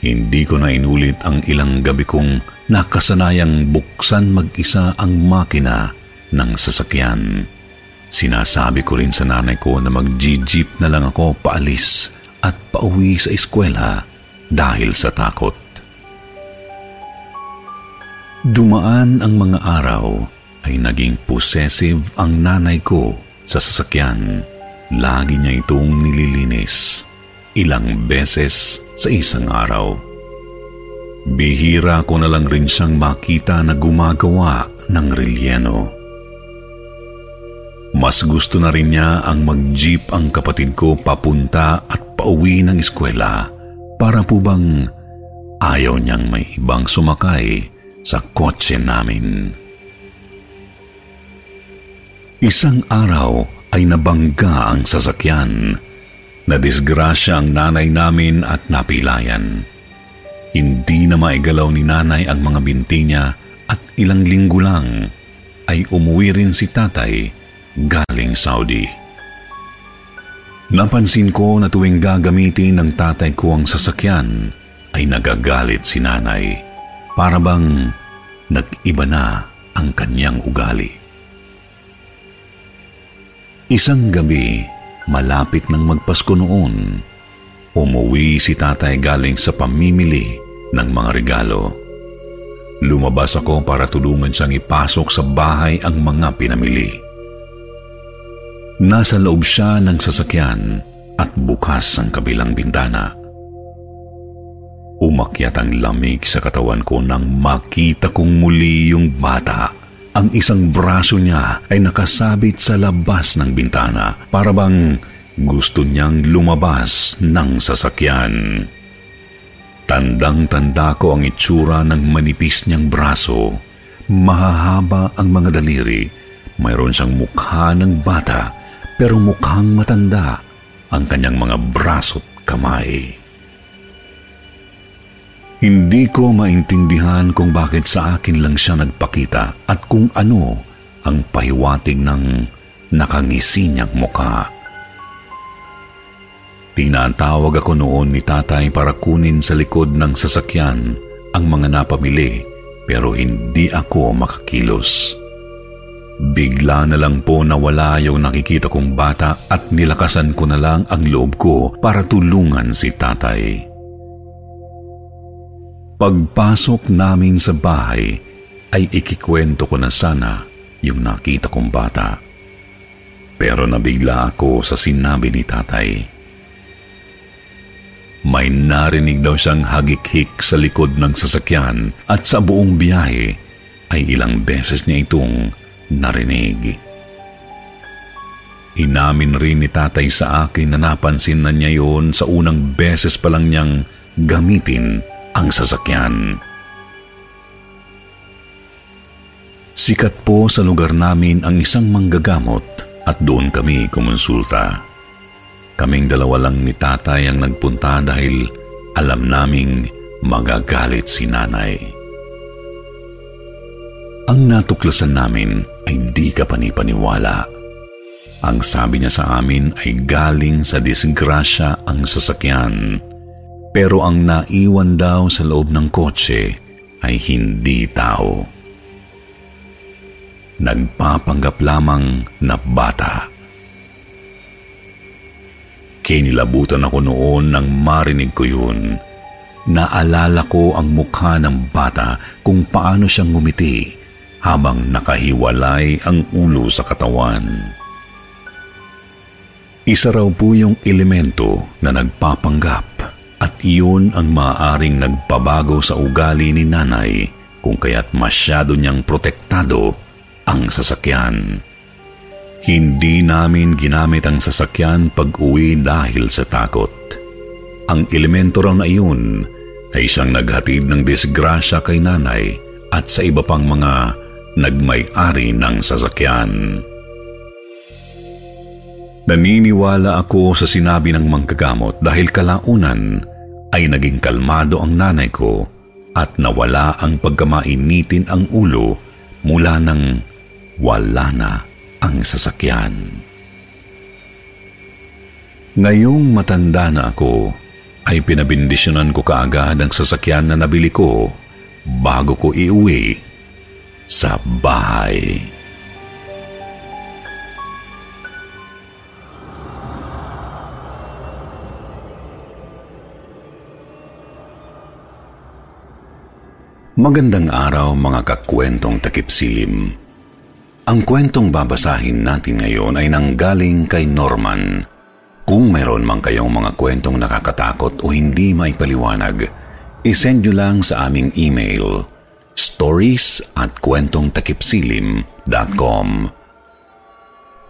Speaker 2: hindi ko na inulit ang ilang gabi kong nakasanayang buksan mag-isa ang makina ng sasakyan. Sinasabi ko rin sa nanay ko na mag-jeep na lang ako paalis at pauwi sa eskwela dahil sa takot. Dumaan ang mga araw ay naging possessive ang nanay ko sa sasakyan. Lagi niya itong nililinis ilang beses sa isang araw. Bihira ko na lang rin siyang makita na gumagawa ng relyeno. Mas gusto na rin niya ang mag-jeep ang kapatid ko papunta at pauwi ng eskwela para po bang ayaw niyang may ibang sumakay sa kotse namin. Isang araw ay nabangga ang sasakyan Nadisgrasya ang nanay namin at napilayan. Hindi na maigalaw ni nanay ang mga binti niya at ilang linggo lang ay umuwi rin si tatay galing Saudi. Napansin ko na tuwing gagamitin ng tatay ko ang sasakyan ay nagagalit si nanay. Para bang nag-iba na ang kanyang ugali. Isang gabi, malapit ng magpasko noon, umuwi si tatay galing sa pamimili ng mga regalo. Lumabas ako para tulungan siyang ipasok sa bahay ang mga pinamili. Nasa loob siya ng sasakyan at bukas ang kabilang bintana. Umakyat ang lamig sa katawan ko nang makita kong muli yung bata ang isang braso niya ay nakasabit sa labas ng bintana para bang gusto niyang lumabas ng sasakyan. Tandang-tanda ko ang itsura ng manipis niyang braso. Mahahaba ang mga daliri. Mayroon siyang mukha ng bata pero mukhang matanda ang kanyang mga braso't kamay. Hindi ko maintindihan kung bakit sa akin lang siya nagpakita at kung ano ang pahiwatig ng nakangisi niyang mukha. Tinatawag ako noon ni tatay para kunin sa likod ng sasakyan ang mga napamili pero hindi ako makakilos. Bigla na lang po nawala yung nakikita kong bata at nilakasan ko na lang ang loob ko para tulungan si tatay. Pagpasok namin sa bahay, ay ikikwento ko na sana yung nakita kong bata. Pero nabigla ako sa sinabi ni tatay. May narinig daw siyang hagik-hik sa likod ng sasakyan at sa buong biyahe ay ilang beses niya itong narinig. Inamin rin ni tatay sa akin na napansin na niya yon sa unang beses pa lang niyang gamitin ang sasakyan. Sikat po sa lugar namin ang isang manggagamot at doon kami kumonsulta. Kaming dalawa lang ni tatay ang nagpunta dahil alam naming magagalit si nanay. Ang natuklasan namin ay di ka panipaniwala. Ang sabi niya sa amin ay galing sa disgrasya ang sasakyan pero ang naiwan daw sa loob ng kotse ay hindi tao. Nagpapanggap lamang na bata. Kinilabutan ako noon nang marinig ko yun. Naalala ko ang mukha ng bata kung paano siyang ngumiti habang nakahiwalay ang ulo sa katawan. Isa raw po yung elemento na nagpapanggap at iyon ang maaaring nagpabago sa ugali ni nanay kung kaya't masyado niyang protektado ang sasakyan. Hindi namin ginamit ang sasakyan pag uwi dahil sa takot. Ang elemento raw na iyon ay siyang naghatid ng disgrasya kay nanay at sa iba pang mga nagmay-ari ng sasakyan. Naniniwala ako sa sinabi ng manggagamot dahil kalaunan ay naging kalmado ang nanay ko at nawala ang pagkamainitin ang ulo mula nang wala na ang sasakyan. Ngayong matanda na ako, ay pinabindisyonan ko kaagad ang sasakyan na nabili ko bago ko iuwi sa bahay. Magandang araw mga kakwentong takipsilim. Ang kwentong babasahin natin ngayon ay nanggaling kay Norman. Kung mayroon man kayong mga kwentong nakakatakot o hindi maipaliwanag, isend nyo lang sa aming email stories at kwentongtakipsilim.com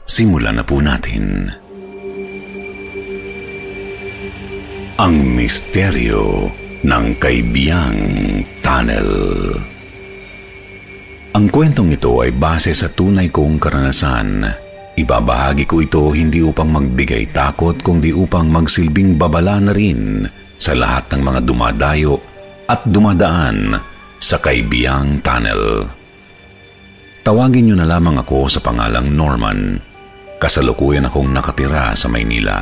Speaker 2: Simulan na po natin. Ang Misteryo ng Kaibiyang Tunnel Ang kwentong ito ay base sa tunay kong karanasan. Ibabahagi ko ito hindi upang magbigay takot kundi upang magsilbing babala na rin sa lahat ng mga dumadayo at dumadaan sa Kaibiyang Tunnel. Tawagin niyo na lamang ako sa pangalang Norman. Kasalukuyan akong nakatira sa Maynila.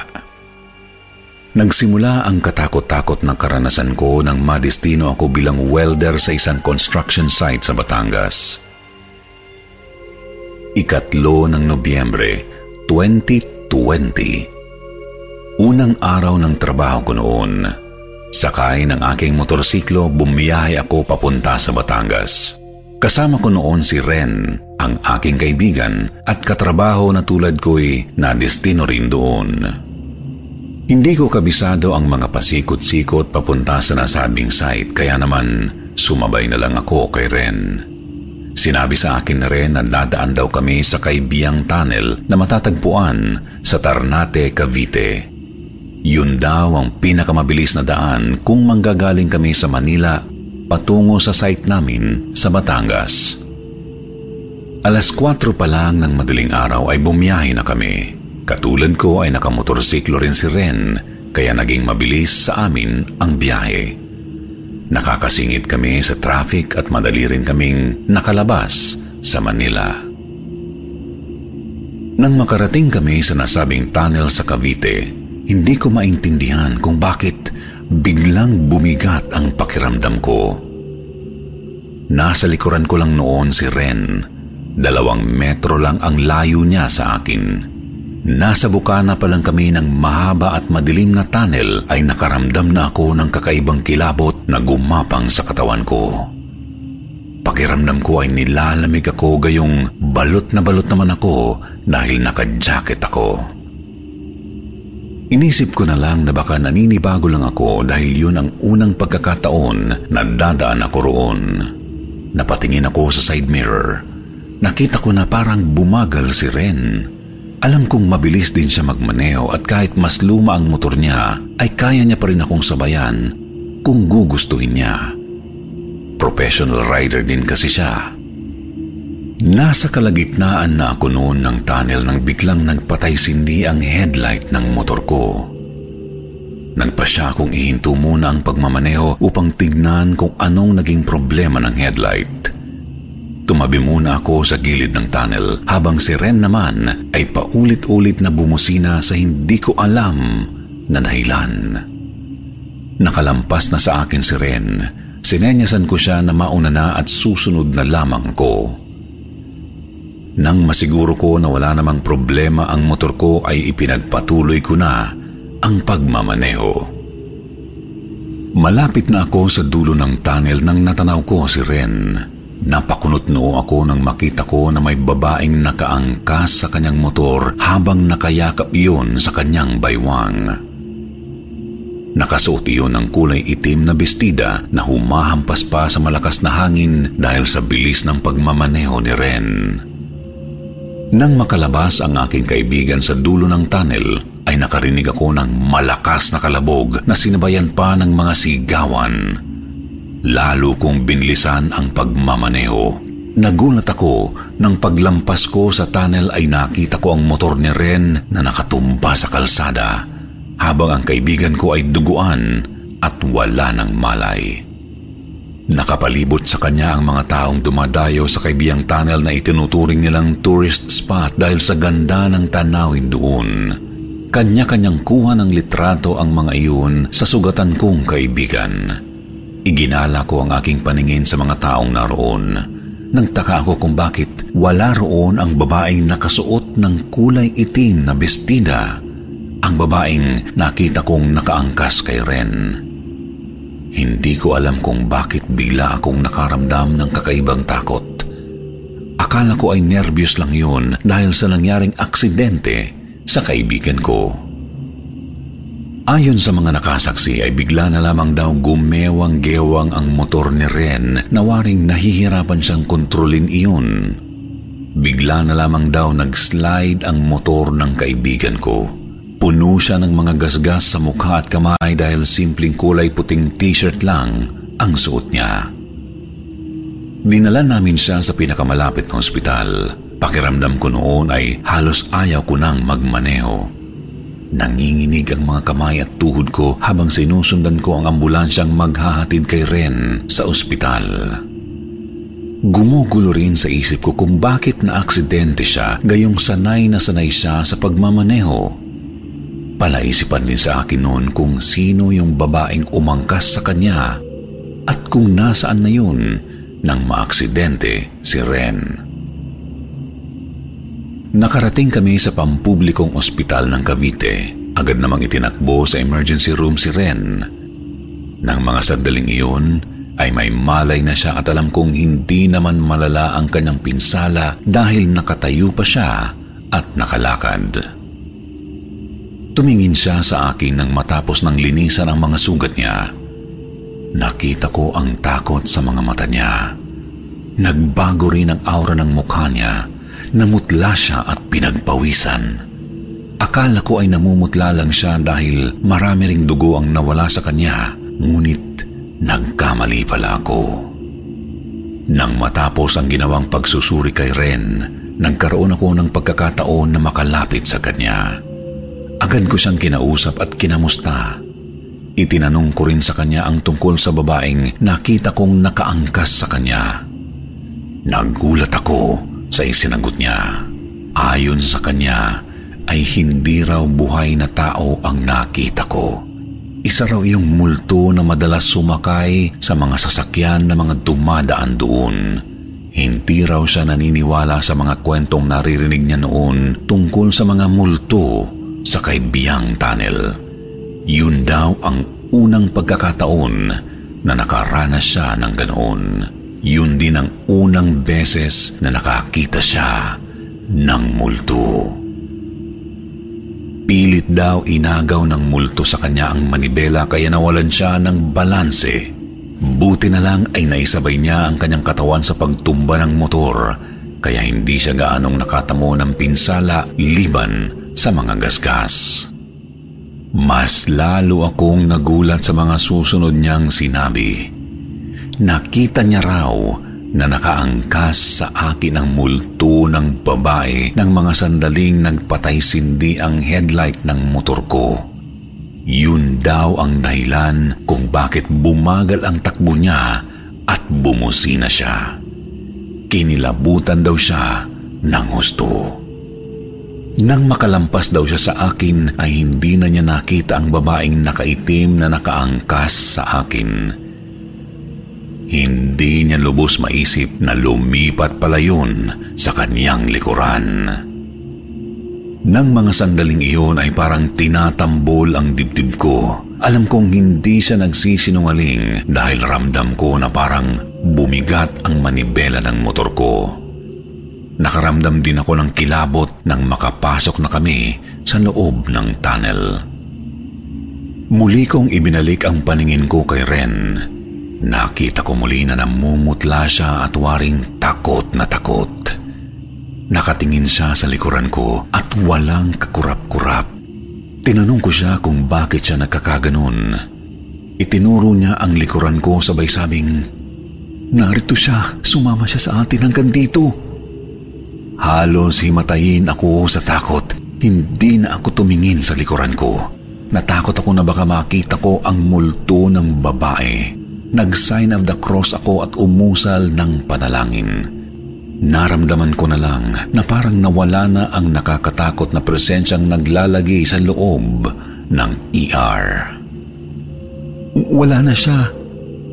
Speaker 2: Nagsimula ang katakot-takot na karanasan ko nang madestino ako bilang welder sa isang construction site sa Batangas. Ikatlo ng Nobyembre 2020. Unang araw ng trabaho ko noon. Sakay ng aking motorsiklo, bumiyahe ako papunta sa Batangas. Kasama ko noon si Ren, ang aking kaibigan at katrabaho na tulad ko'y na destino rin doon. Hindi ko kabisado ang mga pasikot-sikot papunta sa nasabing site kaya naman sumabay na lang ako kay Ren. Sinabi sa akin na rin na dadaan daw kami sa Kaibiyang Tunnel na matatagpuan sa Tarnate, Cavite. Yun daw ang pinakamabilis na daan kung manggagaling kami sa Manila patungo sa site namin sa Batangas. Alas 4 pa lang ng madaling araw ay bumiyahe na kami. Katulad ko ay nakamotorsiklo rin si Ren kaya naging mabilis sa amin ang biyahe. Nakakasingit kami sa traffic at madali rin kaming nakalabas sa Manila. Nang makarating kami sa nasabing tunnel sa Cavite, hindi ko maintindihan kung bakit biglang bumigat ang pakiramdam ko. Nasa likuran ko lang noon si Ren. Dalawang metro lang ang layo niya sa akin. Nasa bukana pa lang kami ng mahaba at madilim na tunnel ay nakaramdam na ako ng kakaibang kilabot na gumapang sa katawan ko. Pakiramdam ko ay nilalamig ako gayong balot na balot naman ako dahil naka-jacket ako. Inisip ko na lang na baka naninibago lang ako dahil yun ang unang pagkakataon na dadaan ako roon. Napatingin ako sa side mirror. Nakita ko na parang bumagal si Ren. Alam kong mabilis din siya magmaneo at kahit mas luma ang motor niya, ay kaya niya pa rin akong sabayan kung gugustuhin niya. Professional rider din kasi siya. Nasa kalagitnaan na ako noon ng tunnel nang biglang nagpatay sindi ang headlight ng motor ko. Nagpa siya kung ihinto muna ang pagmamaneho upang tignan kung anong naging problema ng headlight. Tumabi muna ako sa gilid ng tunnel habang si Ren naman ay paulit-ulit na bumusina sa hindi ko alam na dahilan. Nakalampas na sa akin si Ren. Sinenyasan ko siya na mauna na at susunod na lamang ko. Nang masiguro ko na wala namang problema ang motor ko ay ipinagpatuloy ko na ang pagmamaneho. Malapit na ako sa dulo ng tunnel nang natanaw ko si Ren. Napakunot noo ako nang makita ko na may babaeng nakaangkas sa kanyang motor habang nakayakap iyon sa kanyang baywang. Nakasuot iyon ng kulay itim na bestida na humahampas pa sa malakas na hangin dahil sa bilis ng pagmamaneho ni Ren. Nang makalabas ang aking kaibigan sa dulo ng tunnel, ay nakarinig ako ng malakas na kalabog na sinabayan pa ng mga sigawan. Lalo kong binlisan ang pagmamaneho. Nagulat ako nang paglampas ko sa tunnel ay nakita ko ang motor ni Ren na nakatumba sa kalsada habang ang kaibigan ko ay duguan at wala ng malay. Nakapalibot sa kanya ang mga taong dumadayo sa kaibiyang tunnel na itinuturing nilang tourist spot dahil sa ganda ng tanawin doon. Kanya-kanyang kuha ng litrato ang mga iyon sa sugatan kong kaibigan. Iginala ko ang aking paningin sa mga taong naroon. Nagtaka ako kung bakit wala roon ang babaeng nakasuot ng kulay itim na bestida. Ang babaeng nakita kong nakaangkas kay Ren. Hindi ko alam kung bakit bigla akong nakaramdam ng kakaibang takot. Akala ko ay nervyos lang yun dahil sa nangyaring aksidente sa kaibigan ko. Ayon sa mga nakasaksi ay bigla na lamang daw gumewang-gewang ang motor ni Ren na waring nahihirapan siyang kontrolin iyon. Bigla na lamang daw nag-slide ang motor ng kaibigan ko. Puno siya ng mga gasgas sa mukha at kamay dahil simpleng kulay puting t-shirt lang ang suot niya. Dinala namin siya sa pinakamalapit na ospital. Pakiramdam ko noon ay halos ayaw ko nang magmaneho. Nanginginig ang mga kamay at tuhod ko habang sinusundan ko ang ambulansyang maghahatid kay Ren sa ospital. Gumugulo rin sa isip ko kung bakit na aksidente siya gayong sanay na sanay siya sa pagmamaneho Palaisipan din sa akin noon kung sino yung babaeng umangkas sa kanya at kung nasaan na yun nang maaksidente si Ren. Nakarating kami sa pampublikong ospital ng Cavite. Agad namang itinakbo sa emergency room si Ren. Nang mga sandaling iyon, ay may malay na siya at alam kong hindi naman malala ang kanyang pinsala dahil nakatayo pa siya at nakalakad. Tumingin siya sa akin nang matapos ng linisan ang mga sugat niya. Nakita ko ang takot sa mga mata niya. Nagbago rin ang aura ng mukha niya. Namutla siya at pinagpawisan. Akala ko ay namumutla lang siya dahil marami ring dugo ang nawala sa kanya. Ngunit nagkamali pala ako. Nang matapos ang ginawang pagsusuri kay Ren, nagkaroon ako ng pagkakataon na makalapit sa kanya. Agad ko siyang kinausap at kinamusta. Itinanong ko rin sa kanya ang tungkol sa babaeng nakita kong nakaangkas sa kanya. Nagulat ako sa isinagot niya. Ayon sa kanya, ay hindi raw buhay na tao ang nakita ko. Isa raw yung multo na madalas sumakay sa mga sasakyan na mga dumadaan doon. Hindi raw siya naniniwala sa mga kwentong naririnig niya noon tungkol sa mga multo sa kaibiyang tunnel. Yun daw ang unang pagkakataon na nakaranas siya ng ganoon. Yun din ang unang beses na nakakita siya ng multo. Pilit daw inagaw ng multo sa kanya ang manibela kaya nawalan siya ng balanse. Buti na lang ay naisabay niya ang kanyang katawan sa pagtumba ng motor kaya hindi siya gaanong nakatamo ng pinsala liban sa mga gasgas. Mas lalo akong nagulat sa mga susunod niyang sinabi. Nakita niya raw na nakaangkas sa akin ang multo ng babae ng mga sandaling nagpatay sindi ang headlight ng motor ko. Yun daw ang dahilan kung bakit bumagal ang takbo niya at bumusina siya. Kinilabutan daw siya ng husto. Nang makalampas daw siya sa akin ay hindi na niya nakita ang babaeng nakaitim na nakaangkas sa akin. Hindi niya lubos maisip na lumipat pala yun sa kanyang likuran. Nang mga sandaling iyon ay parang tinatambol ang dibdib ko. Alam kong hindi siya nagsisinungaling dahil ramdam ko na parang bumigat ang manibela ng motor ko. Nakaramdam din ako ng kilabot nang makapasok na kami sa loob ng tunnel. Muli kong ibinalik ang paningin ko kay Ren. Nakita ko muli na namumutla siya at waring takot na takot. Nakatingin siya sa likuran ko at walang kakurap-kurap. Tinanong ko siya kung bakit siya nagkakaganon. Itinuro niya ang likuran ko sabay sabing, Narito siya. Sumama siya sa atin hanggang dito. Halos himatayin ako sa takot. Hindi na ako tumingin sa likuran ko. Natakot ako na baka makita ko ang multo ng babae. Nag-sign of the cross ako at umusal ng panalangin. Naramdaman ko na lang na parang nawala na ang nakakatakot na presensyang naglalagi sa loob ng ER. Wala na siya.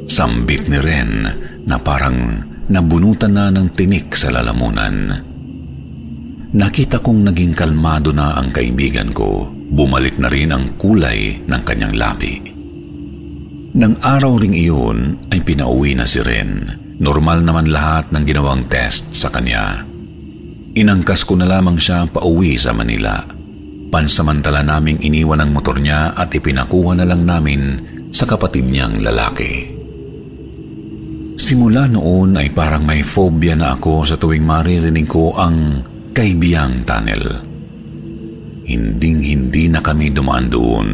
Speaker 2: Sambit ni Ren na parang nabunutan na ng tinik sa lalamunan. Nakita kong naging kalmado na ang kaibigan ko. Bumalik na rin ang kulay ng kanyang labi. Nang araw ring iyon ay pinauwi na si Ren. Normal naman lahat ng ginawang test sa kanya. Inangkas ko na lamang siya pauwi sa Manila. Pansamantala naming iniwan ang motor niya at ipinakuha na lang namin sa kapatid niyang lalaki. Simula noon ay parang may phobia na ako sa tuwing maririnig ko ang Kaibiyang Tunnel. Hinding-hindi na kami dumaan doon.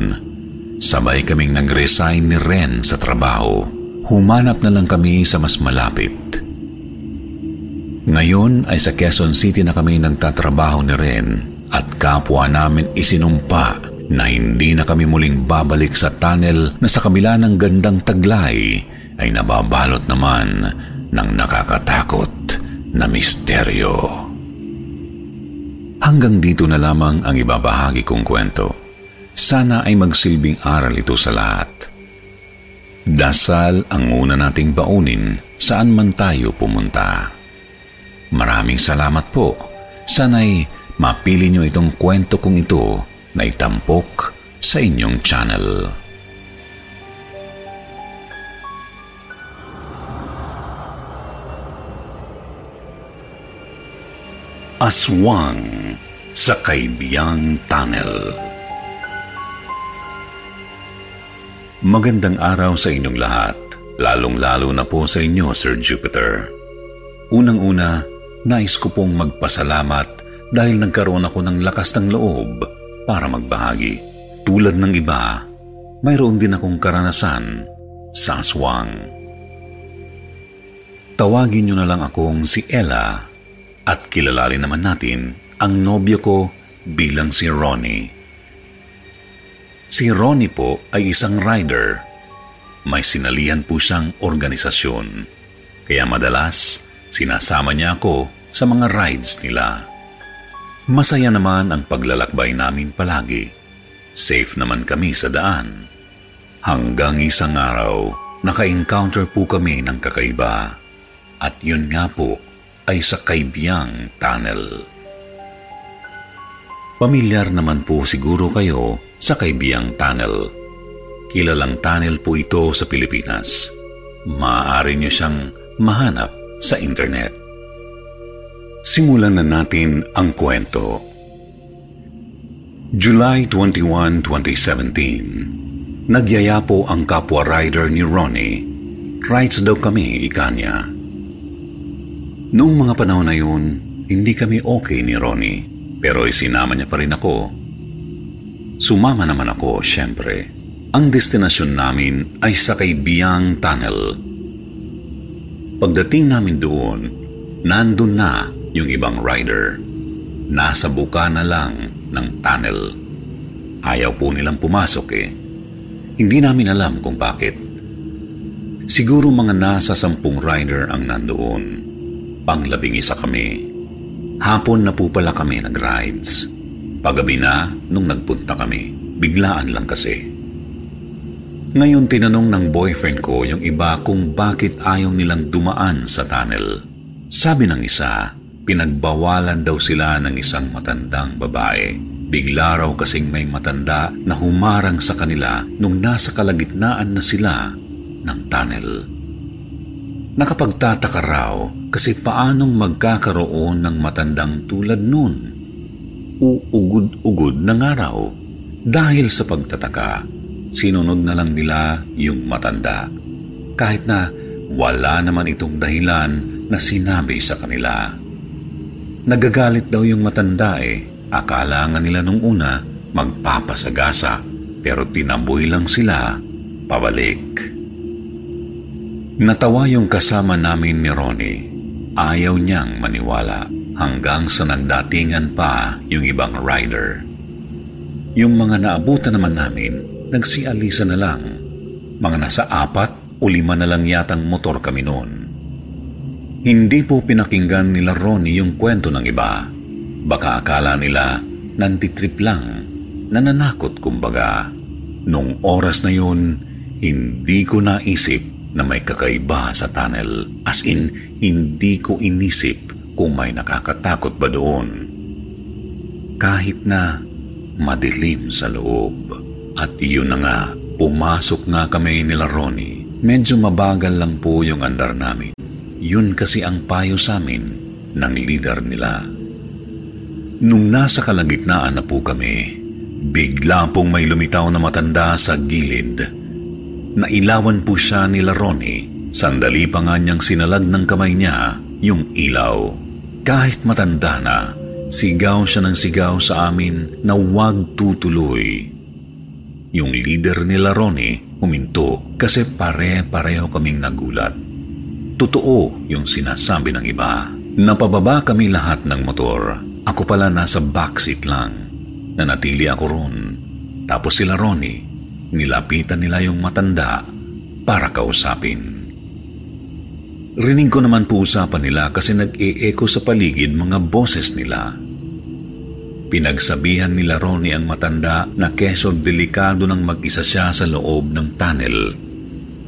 Speaker 2: Sabay kaming nag-resign ni Ren sa trabaho. Humanap na lang kami sa mas malapit. Ngayon ay sa Quezon City na kami nagtatrabaho ni Ren at kapwa namin isinumpa na hindi na kami muling babalik sa tunnel na sa kabila ng gandang taglay ay nababalot naman ng nakakatakot na misteryo. Hanggang dito na lamang ang ibabahagi kong kwento. Sana ay magsilbing aral ito sa lahat. Dasal ang una nating baunin saan man tayo pumunta. Maraming salamat po. Sana'y mapili nyo itong kwento kong ito na itampok sa inyong channel. Aswang sa Kaibiyang Tunnel Magandang araw sa inyong lahat, lalong-lalo na po sa inyo, Sir Jupiter. Unang-una, nais ko pong magpasalamat dahil nagkaroon ako ng lakas ng loob para magbahagi. Tulad ng iba, mayroon din akong karanasan sa aswang. Tawagin niyo na lang akong si Ella at kilalarin naman natin ang nobyo ko bilang si Ronnie. Si Ronnie po ay isang rider. May sinalihan po siyang organisasyon. Kaya madalas, sinasama niya ako sa mga rides nila. Masaya naman ang paglalakbay namin palagi. Safe naman kami sa daan. Hanggang isang araw, naka-encounter po kami ng kakaiba. At yun nga po ay sa Kaibiyang Tunnel. Pamilyar naman po siguro kayo sa Kaibiyang Tunnel. Kilalang tunnel po ito sa Pilipinas. Maaari niyo siyang mahanap sa internet. Simulan na natin ang kwento. July 21, 2017. Nagyaya po ang kapwa rider ni Ronnie. Rides daw kami, ika niya. Noong mga panahon na yun, hindi kami okay ni Ronnie, pero isinama niya pa rin ako. Sumama naman ako, syempre. Ang destinasyon namin ay sa Kaibiyang Tunnel. Pagdating namin doon, nandun na yung ibang rider. Nasa buka na lang ng tunnel. Ayaw po nilang pumasok eh. Hindi namin alam kung bakit. Siguro mga nasa sampung rider ang nandoon. Panglabing isa kami. Hapon na po pala kami nag-rides. Pagabi na nung nagpunta kami. Biglaan lang kasi. Ngayon tinanong ng boyfriend ko yung iba kung bakit ayaw nilang dumaan sa tunnel. Sabi ng isa, pinagbawalan daw sila ng isang matandang babae. Bigla raw kasing may matanda na humarang sa kanila nung nasa kalagitnaan na sila ng tunnel. Nakapagtataka raw kasi paanong magkakaroon ng matandang tulad nun? Uugod-ugod na nga raw. Dahil sa pagtataka, sinunod na lang nila yung matanda. Kahit na wala naman itong dahilan na sinabi sa kanila. Nagagalit daw yung matanda eh. Akala nga nila nung una magpapasagasa pero tinaboy lang sila pabalik. Natawa yung kasama namin ni Ronnie. Ayaw niyang maniwala hanggang sa nagdatingan pa yung ibang rider. Yung mga naabutan naman namin, nagsialisa na lang. Mga nasa apat o lima na lang yatang motor kami noon. Hindi po pinakinggan nila Ronnie yung kwento ng iba. Baka akala nila nantitrip lang, nananakot kumbaga. Nung oras na yun, hindi ko naisip na may kakaiba sa tunnel. As in, hindi ko inisip kung may nakakatakot ba doon. Kahit na madilim sa loob. At iyon na nga, pumasok nga kami nila Ronnie. Medyo mabagal lang po yung andar namin. Yun kasi ang payo sa amin ng leader nila. Nung nasa kalagitnaan na po kami, bigla pong may lumitaw na matanda sa gilid Nailawan po siya ni Ronnie. Sandali pa nga niyang sinalag ng kamay niya yung ilaw. Kahit matanda na, sigaw siya ng sigaw sa amin na huwag tutuloy. Yung leader ni Ronnie huminto kasi pare-pareho kaming nagulat. Totoo yung sinasabi ng iba. Napababa kami lahat ng motor. Ako pala nasa backseat lang. Nanatili ako ron. Tapos sila Ronnie Nilapitan nila yung matanda para kausapin. Rinig ko naman po usapan nila kasi nag-e-echo sa paligid mga boses nila. Pinagsabihan nila Ronnie ang matanda na keso delikado nang mag-isa siya sa loob ng tunnel.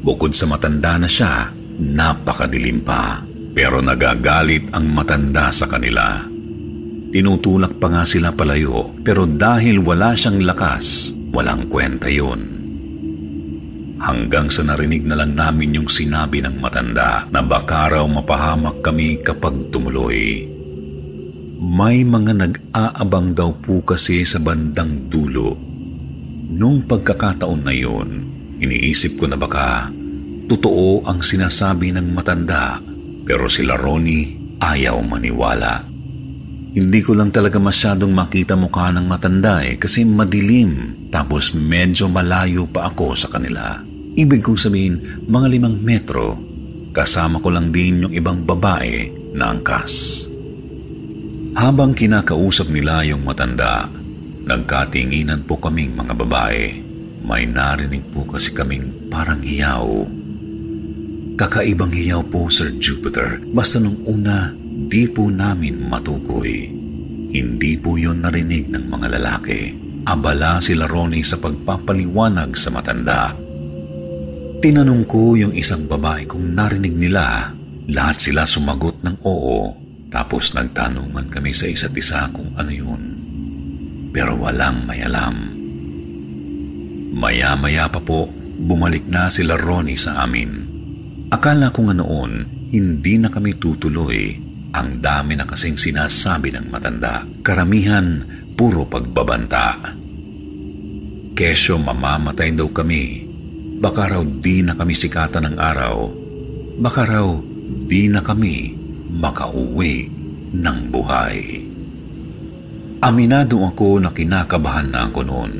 Speaker 2: Bukod sa matanda na siya, napakadilim pa. Pero nagagalit ang matanda sa kanila. Tinutulak pa nga sila palayo pero dahil wala siyang lakas, walang kwenta yun hanggang sa narinig na lang namin yung sinabi ng matanda na baka raw mapahamak kami kapag tumuloy. May mga nag-aabang daw po kasi sa bandang dulo. Nung pagkakataon na yun, iniisip ko na baka totoo ang sinasabi ng matanda pero sila Ronnie ayaw maniwala. Hindi ko lang talaga masyadong makita mukha ng matanda eh kasi madilim tapos medyo malayo pa ako sa kanila. Ibig kong sabihin, mga limang metro, kasama ko lang din yung ibang babae na angkas. Habang kinakausap nila yung matanda, nagkatinginan po kaming mga babae. May narinig po kasi kaming parang hiyaw. Kakaibang hiyaw po, Sir Jupiter. Basta nung una, di po namin matukoy. Hindi po yon narinig ng mga lalaki. Abala sila Ronnie sa pagpapaliwanag sa matanda Tinanong ko yung isang babae kung narinig nila. Lahat sila sumagot ng oo. Tapos nagtanungan kami sa isa't isa kung ano yun. Pero walang may alam. Maya-maya pa po, bumalik na sila Ronnie sa amin. Akala ko nga noon, hindi na kami tutuloy. Ang dami na kasing sinasabi ng matanda. Karamihan, puro pagbabanta. Kesyo mamamatay daw kami Baka raw di na kami sikatan ng araw. Baka raw di na kami makauwi ng buhay. Aminado ako na kinakabahan na ako noon.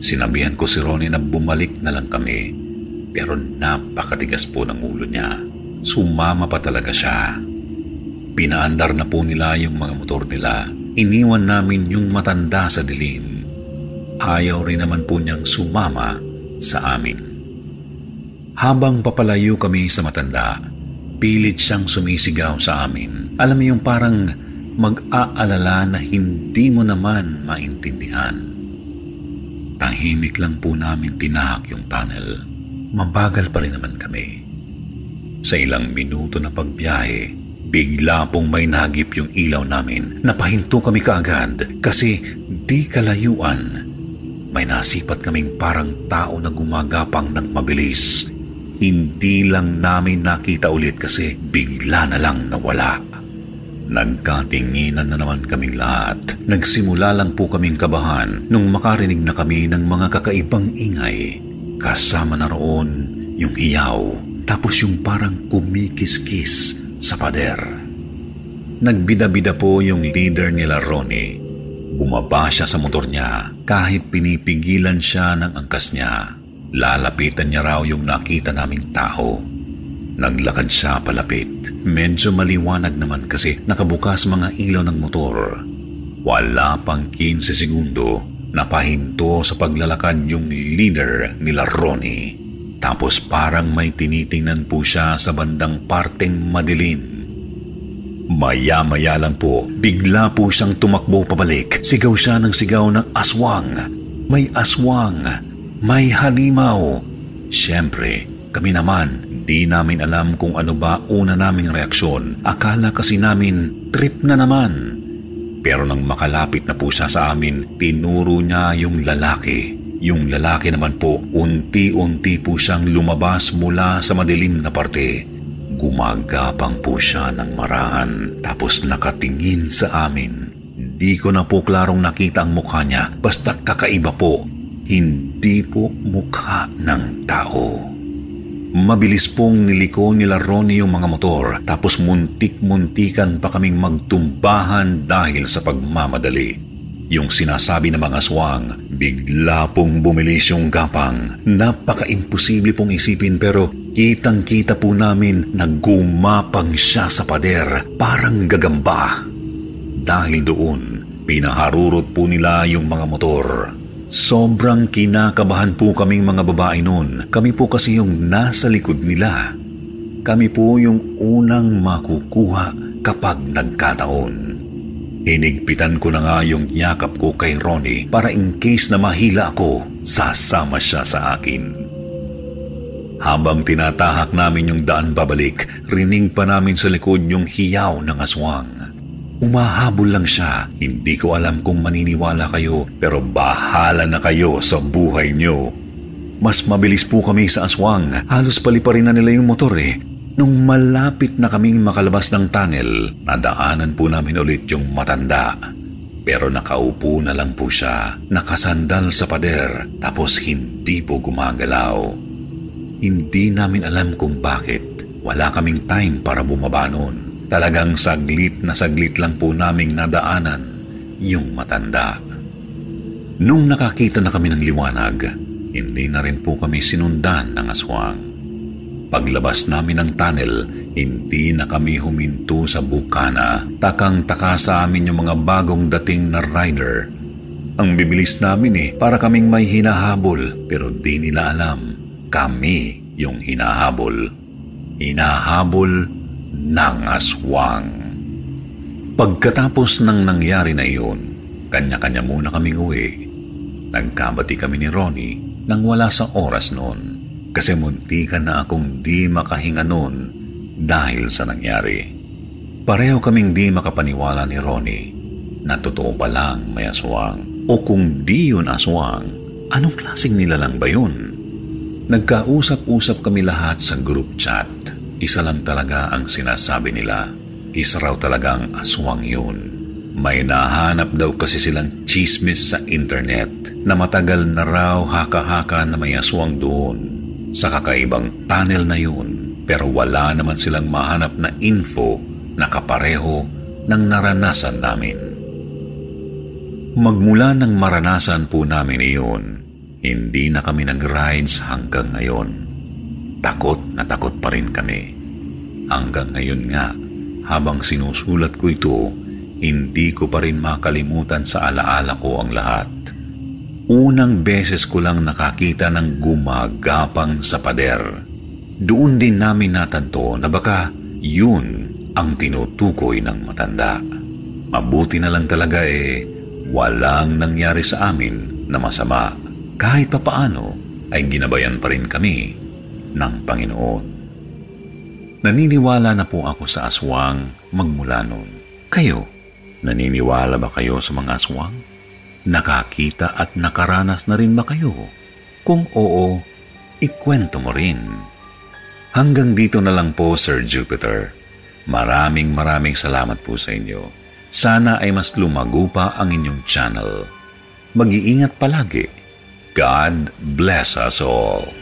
Speaker 2: Sinabihan ko si Ronnie na bumalik na lang kami. Pero napakatigas po ng ulo niya. Sumama pa talaga siya. Pinaandar na po nila yung mga motor nila. Iniwan namin yung matanda sa dilim. Ayaw rin naman po niyang sumama sa amin. Habang papalayo kami sa matanda, pilit siyang sumisigaw sa amin. Alam mo yung parang mag-aalala na hindi mo naman maintindihan. Tahimik lang po namin tinahak yung tunnel. Mabagal pa rin naman kami. Sa ilang minuto na pagbiyahe, bigla pong may nagip yung ilaw namin. Napahinto kami kaagad kasi di kalayuan. May nasipat kaming parang tao na gumagapang ng mabilis hindi lang namin nakita ulit kasi bigla na lang nawala. Nagkatinginan na naman kaming lahat. Nagsimula lang po kaming kabahan nung makarinig na kami ng mga kakaibang ingay. Kasama na roon yung hiyaw, tapos yung parang kumikiskis sa pader. Nagbida-bida po yung leader nila Ronnie. Bumaba siya sa motor niya kahit pinipigilan siya ng angkas niya. Lalapitan niya raw yung nakita naming tao. Naglakad siya palapit. Medyo maliwanag naman kasi nakabukas mga ilaw ng motor. Wala pang 15 segundo, napahinto sa paglalakad yung leader nila Ronnie. Tapos parang may tinitingnan po siya sa bandang parteng madilim. Maya-maya lang po, bigla po siyang tumakbo pabalik. Sigaw siya ng sigaw ng aswang. May aswang. May halimaw. Siyempre, kami naman, di namin alam kung ano ba una naming reaksyon. Akala kasi namin, trip na naman. Pero nang makalapit na po siya sa amin, tinuro niya yung lalaki. Yung lalaki naman po, unti-unti po siyang lumabas mula sa madilim na parte. Gumagapang po siya ng marahan, tapos nakatingin sa amin. Di ko na po klarong nakita ang mukha niya, basta kakaiba po. Hindi po mukha ng tao. Mabilis pong niliko nila Ronnie yung mga motor tapos muntik-muntikan pa kaming magtumbahan dahil sa pagmamadali. Yung sinasabi ng mga aswang, bigla pong bumilis yung gapang. Napaka-imposible pong isipin pero kitang-kita po namin na gumapang siya sa pader parang gagamba. Dahil doon, pinaharurot po nila yung mga motor. Sobrang kinakabahan po kaming mga babae noon. Kami po kasi yung nasa likod nila. Kami po yung unang makukuha kapag nagkataon. Hinigpitan ko na nga yung yakap ko kay Ronnie para in case na mahila ako, sasama siya sa akin. Habang tinatahak namin yung daan pabalik, rining pa namin sa likod yung hiyaw ng aswang. Umahabol lang siya. Hindi ko alam kung maniniwala kayo, pero bahala na kayo sa buhay niyo. Mas mabilis po kami sa aswang. Halos paliparin na nila yung motor eh. Nung malapit na kaming makalabas ng tunnel, nadaanan po namin ulit yung matanda. Pero nakaupo na lang po siya, nakasandal sa pader, tapos hindi po gumagalaw. Hindi namin alam kung bakit. Wala kaming time para bumaba noon. Talagang saglit na saglit lang po naming nadaanan yung matanda. Nung nakakita na kami ng liwanag, hindi na rin po kami sinundan ng aswang. Paglabas namin ng tunnel, hindi na kami huminto sa bukana. Takang-taka sa amin yung mga bagong dating na rider. Ang bibilis namin eh, para kaming may hinahabol. Pero di nila alam, kami yung hinahabol. Hinahabol ng aswang. Pagkatapos ng nangyari na iyon, kanya-kanya muna kaming uwi. Nagkabati kami ni Ronnie nang wala sa oras noon kasi muntikan na akong di makahinga noon dahil sa nangyari. Pareho kaming di makapaniwala ni Ronnie na totoo pa lang may aswang. O kung di yun aswang, anong klaseng nilalang ba yun? Nagkausap-usap kami lahat sa group chat isa lang talaga ang sinasabi nila. Isa raw talagang aswang yun. May nahanap daw kasi silang chismis sa internet na matagal na raw haka-haka na may aswang doon sa kakaibang tunnel na yun pero wala naman silang mahanap na info na kapareho ng naranasan namin. Magmula ng maranasan po namin iyon, hindi na kami nag-rides hanggang ngayon takot na takot pa rin kami. Hanggang ngayon nga, habang sinusulat ko ito, hindi ko pa rin makalimutan sa alaala ko ang lahat. Unang beses ko lang nakakita ng gumagapang sa pader. Doon din namin natanto na baka yun ang tinutukoy ng matanda. Mabuti na lang talaga eh, walang nangyari sa amin na masama. Kahit papaano ay ginabayan pa rin kami ng Panginoon. Naniniwala na po ako sa aswang magmula noon. Kayo, naniniwala ba kayo sa mga aswang? Nakakita at nakaranas na rin ba kayo? Kung oo, ikwento mo rin. Hanggang dito na lang po, Sir Jupiter. Maraming maraming salamat po sa inyo. Sana ay mas lumago pa ang inyong channel. Mag-iingat palagi. God bless us all.